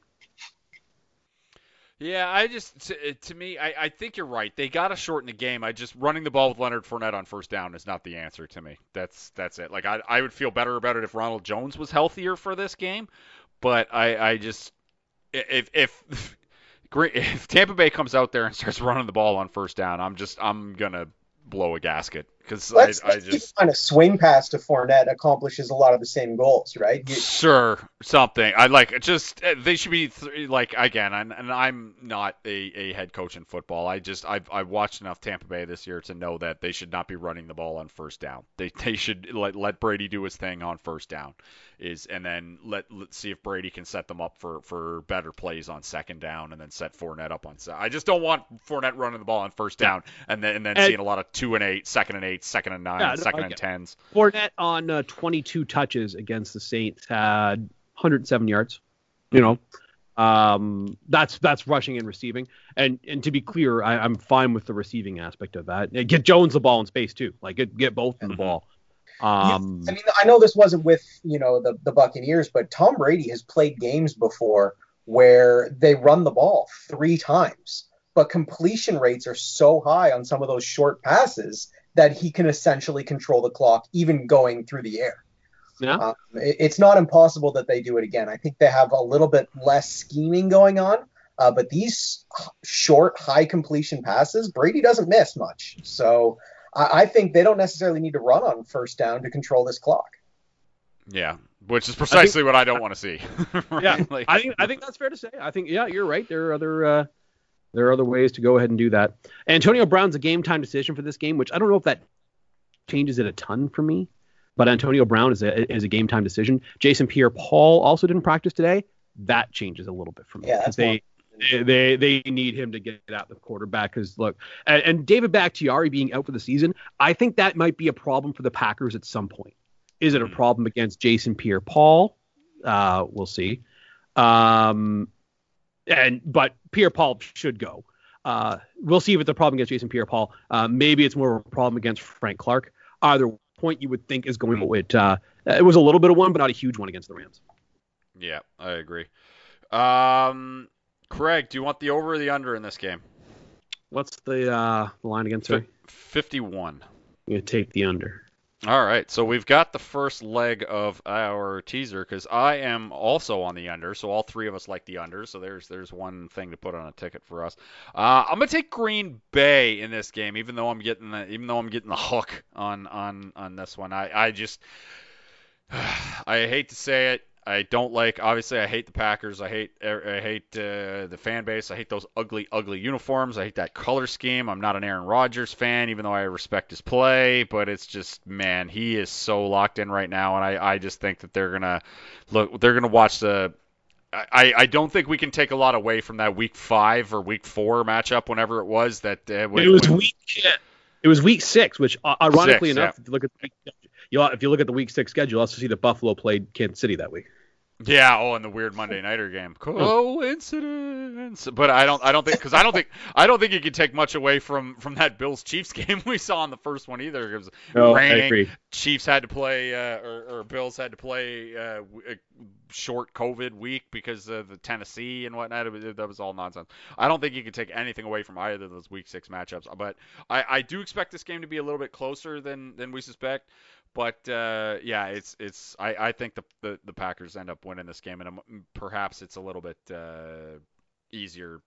Yeah, I just to, uh, to me, I, I think you're right. They got to shorten the game. I just running the ball with Leonard Fournette on first down is not the answer to me. That's that's it. Like I I would feel better about it if Ronald Jones was healthier for this game, but I I just if if if Tampa Bay comes out there and starts running the ball on first down, I'm just I'm gonna blow a gasket because I, I just kind of swing pass to Fournette accomplishes a lot of the same goals, right? You- Sure, something. I like just uh, they should be th- like again. And, and I'm not a, a head coach in football. I just I've I've watched enough Tampa Bay this year to know that they should not be running the ball on first down. They they should let let Brady do his thing on first down, is and then let let's see if Brady can set them up for for better plays on second down and then set Fournette up on. Se- I just don't want Fournette running the ball on first down and then and then And- seeing a lot of two and eight, second and eight, second and nine, Yeah, second I and get- tens. Fournette on uh, 22 touches against the Saints had 107 yards. You know, um, that's that's rushing and receiving. And and to be clear, I, I'm fine with the receiving aspect of that. Get Jones the ball in space too. Like get get both in the Mhm. ball. Um, I mean, I know this wasn't with you know the the Buccaneers, but Tom Brady has played games before where they run the ball three times, but completion rates are so high on some of those short passes that he can essentially control the clock, even going through the air. yeah. Um, it- it's not impossible that they do it again. I think they have a little bit less scheming going on, uh, but these short, high completion passes, Brady doesn't miss much. So I, I think they don't necessarily need to run on first down to control this clock. Yeah, which is precisely what I don't want to see. right? Yeah, Like- I think I think that's fair to say. I think yeah, you're right. There are other uh, there are other ways to go ahead and do that. Antonio Brown's a game time decision for this game, which I don't know if that changes it a ton for me. But Antonio Brown is a is a game time decision. Jason Pierre-Paul also didn't practice today. That changes a little bit for me Yeah, because that's they, they they need him to get out the quarterback. Because look, and, and David Bakhtiari being out for the season, I think that might be a problem for the Packers at some point. Is it a Hmm. problem against Jason Pierre-Paul? Uh, we'll see. Um, and but Pierre-Paul should go. Uh, we'll see if it's a problem against Jason Pierre-Paul. Uh, maybe it's more of a problem against Frank Clark. Either point you would think is going. It uh, it was a little bit of one, but not a huge one against the Rams. yeah, I agree. Um, Craig, do you want the over or the under in this game? What's the uh, the line against? Sorry, 51. I'm gonna take the under. All right, so we've got the first leg of our teaser because I am also on the under, so all three of us like the under. So there's there's one thing to put on a ticket for us. Uh, I'm gonna take Green Bay in this game, even though I'm getting the even though I'm getting the hook on on on this one. I I just I hate to say it. I don't like. Obviously, I hate the Packers. I hate. I hate uh, the fan base. I hate those ugly, ugly uniforms. I hate that color scheme. I'm not an Aaron Rodgers fan, even though I respect his play. But it's just, man, he is so locked in right now, and I, I just think that they're gonna look. They're gonna watch the. I, I don't think we can take a lot away from that week five or week four matchup, whenever it was. That uh, when, it was when- week. It was week six, which uh, ironically Six, enough, you look at the week, you if you look at the week six schedule, you'll also see that Buffalo played Kansas City that week. Yeah, oh, and the weird Monday nighter game. Coincidence, but I don't, I don't think, because I don't think, I don't think you can take much away from from that Bills Chiefs game we saw in the first one either. It was No, I raining. agree. Chiefs had to play, uh, or, or Bills had to play uh, a short COVID week because of the Tennessee and whatnot. It was, that was all nonsense. I don't think you can take anything away from either of those Week Six matchups. But I, I do expect this game to be a little bit closer than than we suspect. But uh, yeah, it's it's I, I think the, the the Packers end up winning this game, and perhaps it's a little bit uh, easier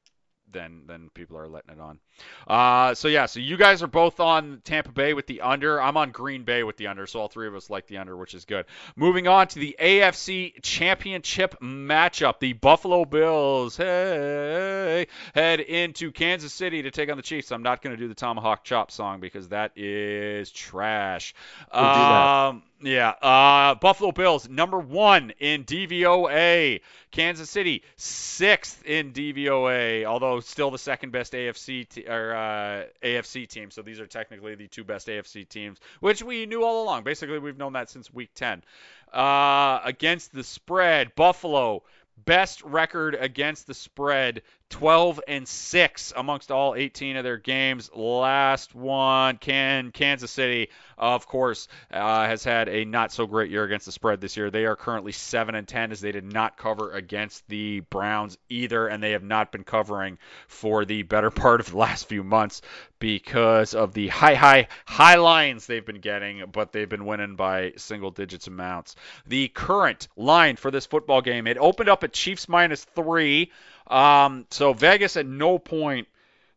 than than people are letting it on. Uh, so yeah, so you guys are both on Tampa Bay with the under. I'm on Green Bay with the under. So all three of us like the under, which is good. Moving on to the AFC Championship matchup, the Buffalo Bills hey head into Kansas City to take on the Chiefs. I'm not going to do the Tomahawk Chop song because that is trash. That. Um, yeah, uh, Buffalo Bills number one in DVOA. Kansas City sixth in DVOA, although still the second best AFC te- or uh, AFC team. So these are technically the two best AFC teams, which we knew all along. Basically, we've known that since Week 10. Uh, against the spread, Buffalo best record against the spread 12 and 6 amongst all 18 of their games. Last one can kansas city of course uh, has had a not so great year against the spread this year. They are currently 7 and 10 as they did not cover against the browns either and they have not been covering for the better part of the last few months because of the high high high lines they've been getting but they've been winning by single digits amounts. The current line for this football game it opened up at chiefs minus three um, so Vegas at no point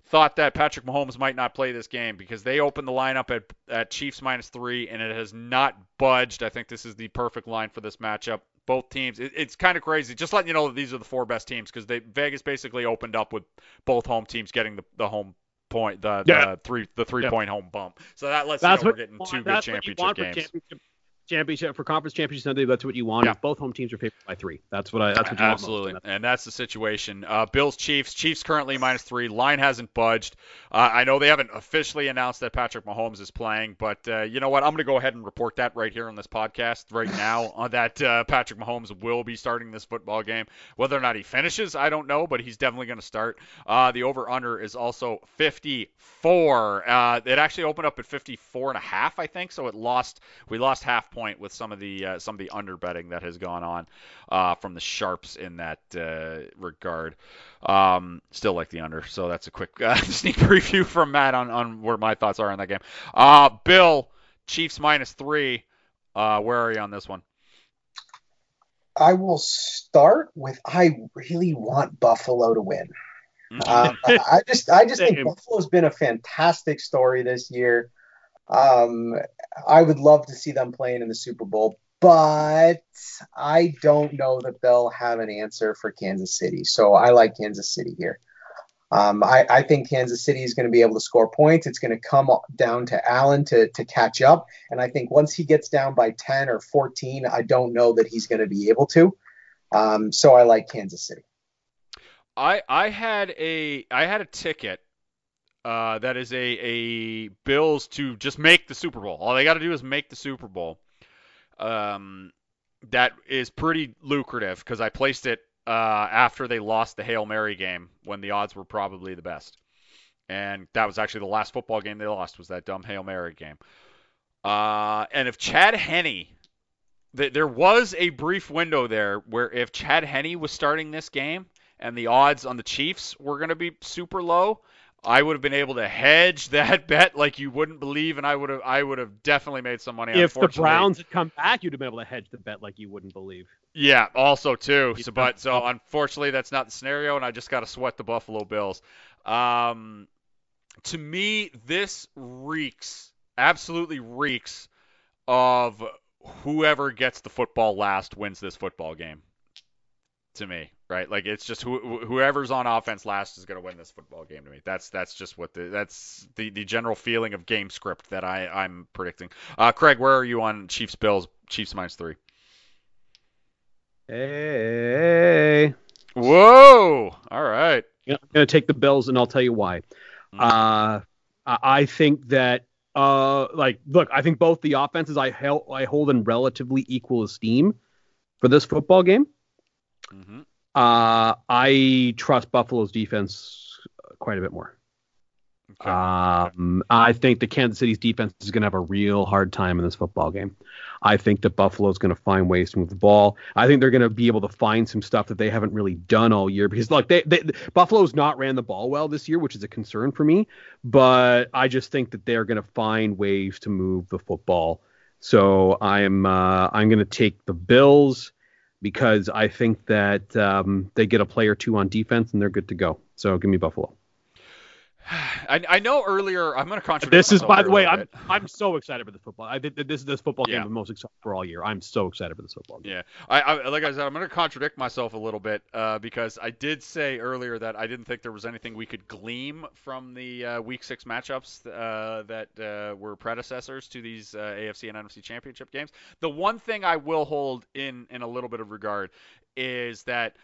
thought that Patrick Mahomes might not play this game because they opened the lineup at, at Chiefs minus three and it has not budged. I think this is the perfect line for this matchup. Both teams, it, it's kind of crazy. Just letting you know that these are the four best teams because they Vegas basically opened up with both home teams getting the, the home point, the, Yeah. the three the three Yeah. point home bump. So that lets That's you know we're getting two good championship games. championship, championship for conference championship Sunday. That's what you want. Yeah. If both home teams are favored by three. That's what I. That's what you Absolutely, want most. and that's the situation. Uh, Bills Chiefs. Chiefs currently minus three. Line hasn't budged. Uh, I know they haven't officially announced that Patrick Mahomes is playing, but uh, you know what? I'm going to go ahead and report that right here on this podcast right now uh, that uh, Patrick Mahomes will be starting this football game. Whether or not he finishes, I don't know, but he's definitely going to start. Uh, the over under is also 54. Uh, it actually opened up at 54 and a half, I think. So it lost. We lost half point with some of the uh, some of the under betting that has gone on uh, from the sharps in that uh, regard. Um, still like the under, so that's a quick uh, sneak preview from Matt on, on where my thoughts are on that game. Uh, Bill, Chiefs minus three. Uh, where are you on this one? I will start with I really want Buffalo to win. Mm-hmm. Uh, I just I just think Buffalo's been a fantastic story this year. Um, I would love to see them playing in the Super Bowl, but I don't know that they'll have an answer for Kansas City. So I like Kansas City here. Um, I, I, think Kansas City is going to be able to score points. It's going to come down to Allen to, to catch up. And I think once he gets down by 10 or 14, I don't know that he's going to be able to. Um, so I like Kansas City. I I had a I had a ticket uh, that is a a Bills to just make the Super Bowl. All they got to do is make the Super Bowl. Um, that is pretty lucrative because I placed it uh, after they lost the Hail Mary game when the odds were probably the best, and that was actually the last football game they lost was that dumb Hail Mary game. Uh, and if Chad Henne there was a brief window there where if Chad Henne was starting this game and the odds on the Chiefs were going to be super low, I would have been able to hedge that bet like you wouldn't believe, and I would have I would have definitely made some money. If the Browns had come back, you'd have been able to hedge the bet like you wouldn't believe. Yeah, also too. So, but so unfortunately, that's not the scenario, and I just got to sweat the Buffalo Bills. Um, to me, this reeks, absolutely reeks of whoever gets the football last wins this football game. To me, right? Like it's just who, whoever's on offense last is going to win this football game. To me, that's that's just what the that's the, the general feeling of game script that I I'm predicting. Uh, Craig, where are you on Chiefs Bills? Chiefs minus three. Hey. Whoa! All right. I'm going to take the Bills, and I'll tell you why. Mm. Uh, I think that uh, like, look, I think both the offenses I, held, I hold in relatively equal esteem for this football game. Mm-hmm. Uh, I trust Buffalo's defense quite a bit more. Okay. Um, I think the Kansas City's defense is going to have a real hard time in this football game. I think that Buffalo's going to find ways to move the ball. I think they're going to be able to find some stuff that they haven't really done all year because look, they, they Buffalo's not ran the ball well this year, which is a concern for me. But I just think that they're going to find ways to move the football. So I'm uh, I'm going to take the Bills because I think that um, they get a play or two on defense and they're good to go. So give me Buffalo. I, I know earlier I'm going to contradict. This is, by the way, I'm I'm so excited for the football. I think this is this football yeah. game I'm most excited for all year. I'm so excited for this football game. Yeah, I, I like I said, I'm going to contradict myself a little bit uh, because I did say earlier that I didn't think there was anything we could glean from the uh, Week Six matchups uh, that uh, were predecessors to these uh, AFC and NFC Championship games. The one thing I will hold in in a little bit of regard is that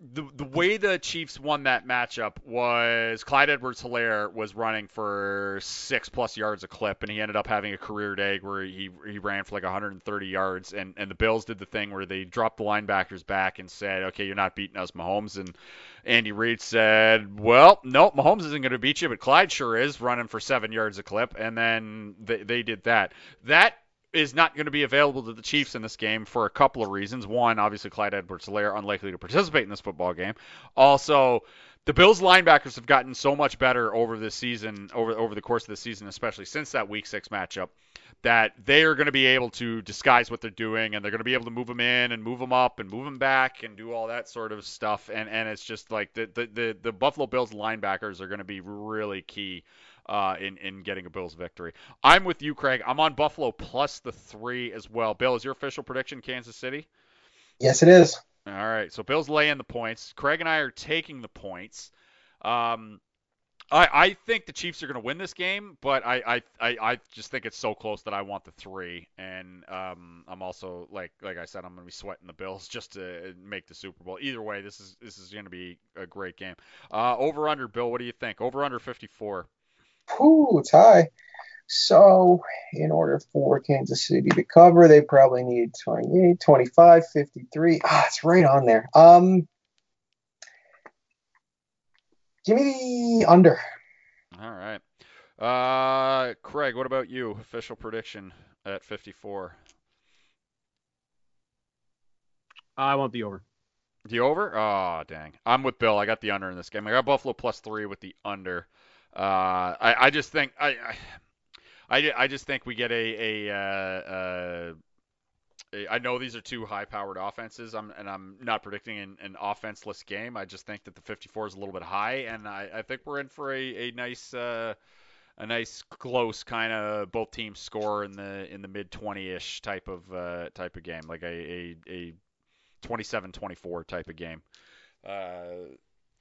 the the way the Chiefs won that matchup was Clyde Edwards Helaire was running for six plus yards a clip, and he ended up having a career day where he he ran for like 130 yards, and and the Bills did the thing where they dropped the linebackers back and said, okay, you're not beating us, Mahomes, and Andy Reid said, well, no, Mahomes isn't going to beat you, but Clyde sure is running for seven yards a clip, and then they they did that. That is not going to be available to the Chiefs in this game for a couple of reasons. One, obviously Clyde Edwards-Helaire unlikely to participate in this football game. Also, the Bills linebackers have gotten so much better over this season, over over the course of the season, especially since that Week Six matchup, that they are going to be able to disguise what they're doing, and they're going to be able to move them in and move them up and move them back and do all that sort of stuff. And and it's just like the the the, the Buffalo Bills linebackers are going to be really key uh, in in getting a Bills victory. I'm with you, Craig. I'm on Buffalo plus the three as well. Bill, is your official prediction Kansas City? Yes, it is. All right, so Bills lay in the points. Craig and I are taking the points. Um, I, I think the Chiefs are going to win this game, but I, I, I, just think it's so close that I want the three, and um, I'm also like like I said, I'm going to be sweating the Bills just to make the Super Bowl. Either way, this is this is going to be a great game. Uh, over under, Bill, what do you think? Over under 54. Whew, it's high. So, in order for Kansas City to cover, they probably need 28, 25, 53. Ah, it's right on there. Um, give me the under. All right. Uh, Craig, what about you? Official prediction at 54. I want the over. The over? Oh, dang. I'm with Bill. I got the under in this game. I got Buffalo plus three with the under. Uh, I, I just think I, I, I just think we get a a, uh, a I know these are two high-powered offenses, I'm, and I'm not predicting an, an offenseless game. I just think that the 54 is a little bit high, and I, I think we're in for a, a nice uh, a nice close kind of both teams score in the in the mid 20ish type of uh, type of game, like a a, a 27-24 type of game. Uh,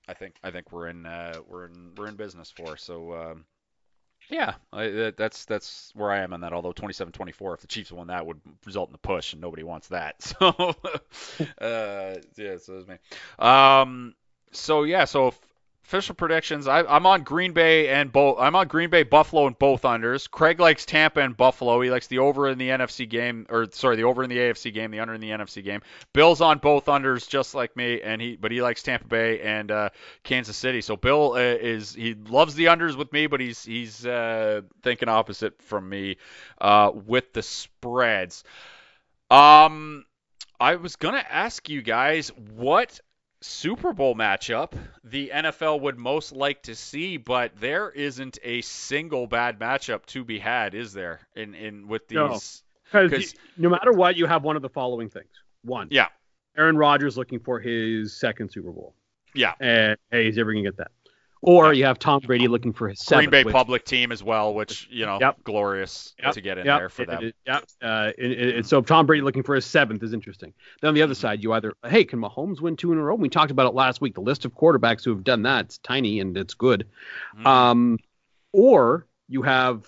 I think I think we're in uh, we're in we're in business for. So um, yeah, I, that's that's where I am on that. Although 27-24, if the Chiefs won that, would result in the push, and nobody wants that. So uh, yeah, so me. Um, so yeah, so if, official predictions. I, I'm on Green Bay and both. I'm on Green Bay, Buffalo, and both unders. Craig likes Tampa and Buffalo. He likes the over in the NFC game, or sorry, the over in the AFC game, the under in the NFC game. Bill's on both unders, just like me, and he but he likes Tampa Bay and uh, Kansas City. So Bill uh, is he loves the unders with me, but he's he's uh, thinking opposite from me uh, with the spreads. Um, I was gonna ask you guys what Super Bowl matchup the NFL would most like to see, but there isn't a single bad matchup to be had, is there? In in with No. these, Because 'Cause- no matter what, you have one of the following things. One, yeah, Aaron Rodgers looking for his second Super Bowl, yeah. and hey, he's ever gonna get that. Or you have Tom Brady looking for his Green seventh. Bay which- public team as well, which you know, Yep. glorious Yep, to get in Yep, there for it- them. it- Yep. Uh, and, so Tom Brady looking for his seventh is interesting. Then on the other Mm-hmm. side, you either hey, can Mahomes win two in a row? We talked about it last week. The list of quarterbacks who have done that it's tiny and it's good. Mhm. Um, or you have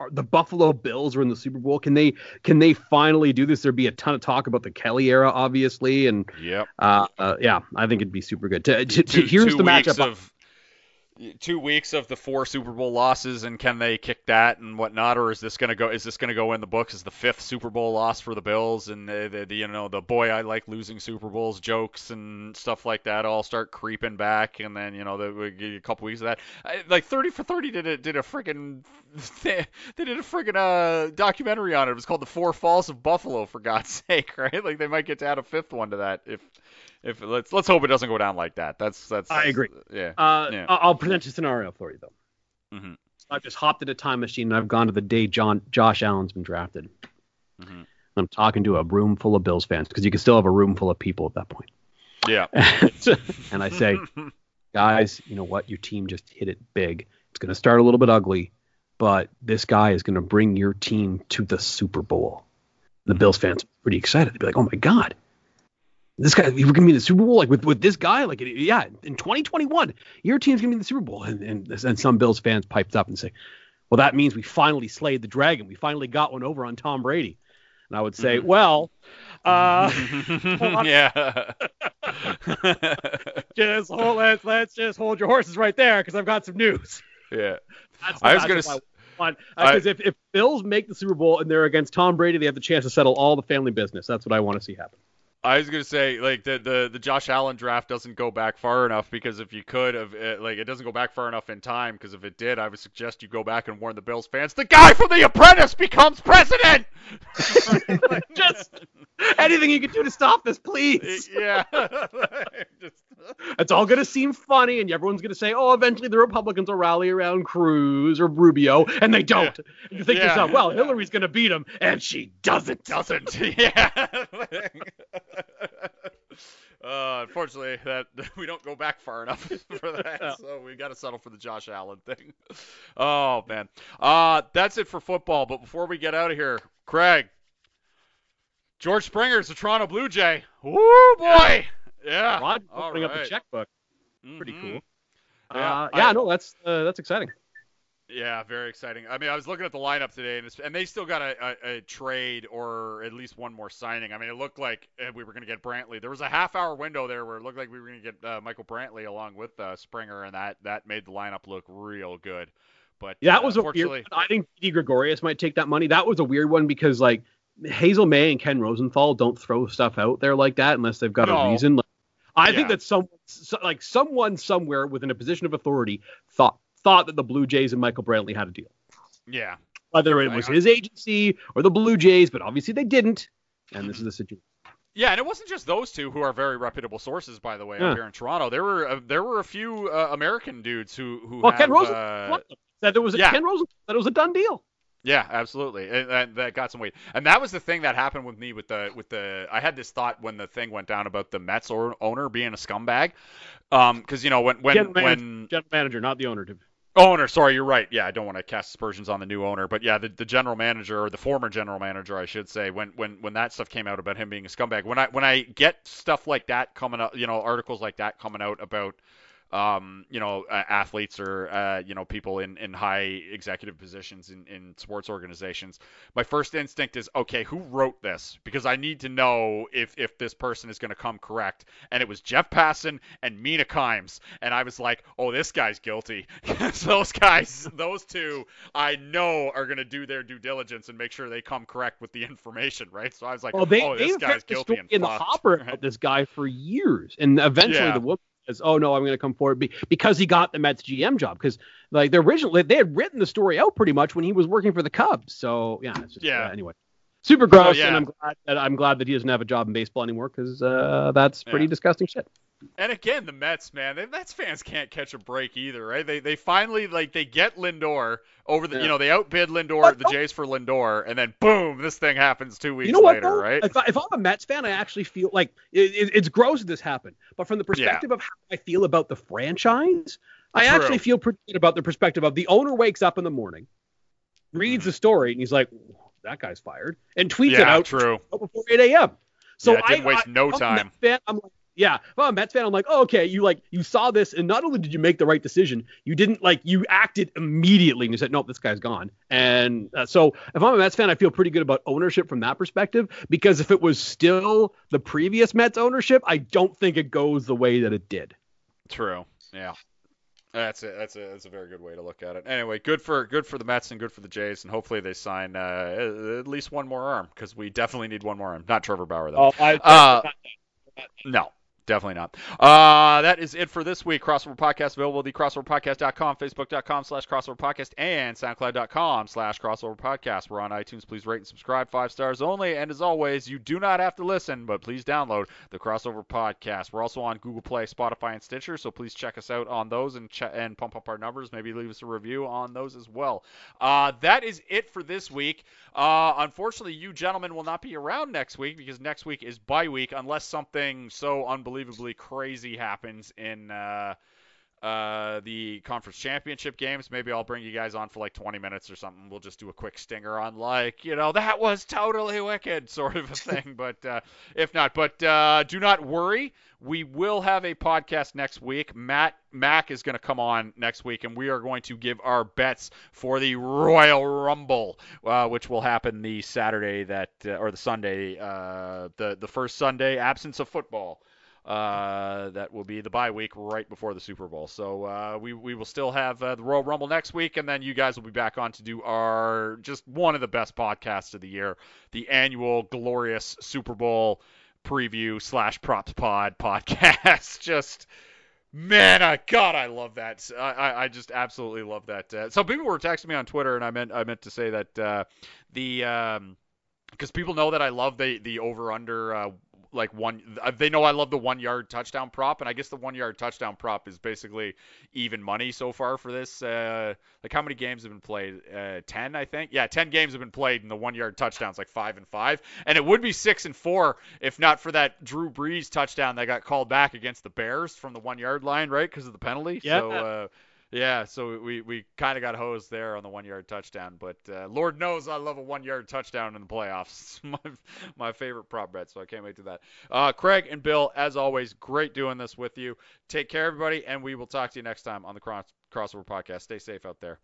are the Buffalo Bills are in the Super Bowl. Can they can they finally do this? There'd be a ton of talk about the Kelly era, obviously, and yeah, uh, uh, yeah, I think it'd be super good. To, to, to- Two, here's two the matchup. of two weeks of the four Super Bowl losses, and can they kick that and whatnot, or is this gonna go? Is this gonna go in the books as the fifth Super Bowl loss for the Bills? And the, the, the you know the boy I like losing Super Bowls jokes and stuff like that all start creeping back, and then you know the, a couple weeks of that. I, like 30 for 30 did a did a friggin' they did a friggin' uh, documentary on it. It was called The Four Falls of Buffalo, for God's sake, right? Like they might get to add a fifth one to that if. If let's let's hope it doesn't go down like that. That's that's. I agree. Yeah. Uh, Yeah. I'll present a scenario for you though. Mhm. I've just hopped in a time machine and I've gone to the day John Josh Allen's been drafted. Mhm. I'm talking to a room full of Bills fans because you can still have a room full of people at that point. Yeah. and I say, guys, you know what? Your team just hit it big. It's going to start a little bit ugly, but this guy is going to bring your team to the Super Bowl. The Bills fans are pretty excited. They'd be like, oh my God. This guy, we're gonna be in the Super Bowl, like with, with this guy, like yeah, in 2021, your team's gonna be in the Super Bowl, and and, and some Bills fans piped up and say, well, that means we finally slayed the dragon, we finally got one over on Tom Brady, and I would say, well, uh, yeah. just hold let's let's just hold your horses right there because I've got some news. yeah. That's I was gonna what s- I- Because if, if Bills make the Super Bowl and they're against Tom Brady, they have the chance to settle all the family business. That's what I want to see happen. I was gonna say like the, the the Josh Allen draft doesn't go back far enough because if you could have uh, like it doesn't go back far enough in time because if it did I would suggest you go back and warn the Bills fans the guy from The Apprentice becomes president. Just anything you can do to stop this, please. yeah. Just- It's all going to seem funny, and everyone's going to say, "Oh, eventually the Republicans will rally around Cruz or Rubio," and they don't. And you think to Yeah. yourself, "Well, Hillary's going to beat him," and she doesn't. doesn't. Yeah. uh, unfortunately, that we don't go back far enough for that, Yeah. so we got to settle for the Josh Allen thing. Oh man, uh, that's it for football. But before we get out of here, Craig, George Springer's a Toronto Blue Jay. Woo boy. Yeah. Rod opening up the checkbook. Pretty Mhm. cool. Yeah, uh, I- yeah, no, that's uh, that's exciting. Yeah, very exciting. I mean, I was looking at the lineup today, and, and they still got a, a, a trade or at least one more signing. I mean, it looked like uh, we were going to get Brantley. There was a half-hour window there where it looked like we were going to get uh, Michael Brantley along with uh, Springer, and that that made the lineup look real good. But Yeah, uh, that was a weird. unfortunately, One. I think Didi Gregorius might take that money. That was a weird one because like Hazel Mae and Ken Rosenthal don't throw stuff out there like that unless they've got No. a reason. Like, I Yeah. think that some so, like someone somewhere within a position of authority thought thought that the Blue Jays and Michael Brantley had a deal. yeah, Whether it was his agency or the Blue Jays, but obviously they didn't. And this is the situation. yeah, and it wasn't just those two who are very reputable sources, by the way, Yeah. up here in Toronto. There were uh, there were a few uh, American dudes who who Well, have, Ken Rosenthal uh, said there was a yeah. Ken Rosenthal said it was a done deal. Yeah, absolutely. And that, that got some weight. And that was the thing that happened with me with the with the I had this thought when the thing went down about the Mets or, owner being a scumbag. Um cuz you know when when General when manager, general manager, not the owner. To, Owner, sorry, you're right. Yeah, I don't want to cast aspersions on the new owner, but yeah, the, the general manager or the former general manager, I should say, when when when that stuff came out about him being a scumbag, when I when I get stuff like that coming up, you know, articles like that coming out about um, you know, uh, athletes or uh, you know people in, in high executive positions in, in sports organizations, my first instinct is okay, who wrote this? Because I need to know if if this person is going to come correct. And it was Jeff Passan and Mina Kimes, and I was like, oh, this guy's guilty. those guys, those two, I know are going to do their due diligence and make sure they come correct with the information, right? So I was like, well, they, oh, this guy's guilty and in the hopper right? this guy for years, and eventually Yeah. the woman says, "Oh no, I'm going to come forward be- because he got the Mets GM job." Because like the original, they had written the story out pretty much when he was working for the Cubs. So yeah, it's just, Yeah. uh, anyway, super gross, yeah. and I'm glad that I'm glad that he doesn't have a job in baseball anymore because uh, that's pretty Yeah. disgusting shit. And again, the Mets, man, the Mets fans can't catch a break either, right? They they finally like they get Lindor over the, Yeah. you know, they outbid Lindor, But the Jays for Lindor, and then boom, this thing happens two weeks You know what, later, though? right? If, I, if I'm a Mets fan, I actually feel like it, it, it's gross that this happened. But from the perspective of how I feel about the franchise, I True. actually feel pretty good about the perspective of the owner wakes up in the morning, reads Mm-hmm. the story, and he's like, "That guy's fired," and tweets it out true. before 8 a.m. So Yeah, it didn't I, waste I, no I'm time. Fan, I'm like, yeah. If I'm a Mets fan, I'm like, oh, okay, you like you saw this, and not only did you make the right decision, you didn't like you acted immediately, and you said, nope, this guy's gone. And uh, so if I'm a Mets fan, I feel pretty good about ownership from that perspective because if it was still the previous Mets ownership, I don't think it goes the way that it did. True. Yeah. That's it. That's a that's a very good way to look at it. Anyway, good for good for the Mets and good for the Jays, and hopefully they sign uh, at least one more arm because we definitely need one more arm. Not Trevor Bauer though. Oh, I, Uh, No, definitely not. Uh, that is it for this week. Crossover Podcast available at the crossoverpodcast.com, facebook.com slash crossover podcast, and soundcloud.com slash crossover podcast. We're on iTunes. Please rate and subscribe. Five stars only. And as always, you do not have to listen, but please download the Crossover Podcast. We're also on Google Play, Spotify, and Stitcher, so please check us out on those and, ch- and pump up our numbers. Maybe leave us a review on those as well. Uh, that is it for this week. Uh, unfortunately, you gentlemen will not be around next week because next week is bye week unless something so unbelievably crazy happens in uh, uh, the conference championship games. Maybe I'll bring you guys on for like 20 minutes or something. We'll just do a quick stinger on like, you know, that was totally wicked sort of a thing. but uh, if not, but uh, do not worry. We will have a podcast next week. Matt Mac is going to come on next week, and we are going to give our bets for the Royal Rumble, uh, which will happen the Saturday that uh, or the Sunday, uh, the the first Sunday absence of football. Uh, that will be the bye week right before the Super Bowl. So uh, we we will still have uh, the Royal Rumble next week, and then you guys will be back on to do our just one of the best podcasts of the year, the annual glorious Super Bowl preview slash props pod podcast. just man, I God, I love that. I, I, I just absolutely love that. Uh, so people were texting me on Twitter, and I meant I meant to say that uh, the um, because people know that I love the the over under uh, like one. uh, They know I love the one yard touchdown prop, and I guess the one yard touchdown prop is basically even money so far for this. Uh, like how many games have been played? Uh, ten, I think. Yeah, ten games have been played, and the one yard touchdowns like five and five, and it would be six and four if not for that Drew Brees touchdown that got called back against the Bears from the one yard line, right? Because of the penalty. Yeah. So. Uh, yeah, so we, we kind of got hosed there on the one yard touchdown, but uh, Lord knows I love a one yard touchdown in the playoffs. My my favorite prop bet, so I can't wait to that. Uh, Craig and Bill, as always, great doing this with you. Take care, everybody, and we will talk to you next time on the Cross- Crossover Podcast. Stay safe out there.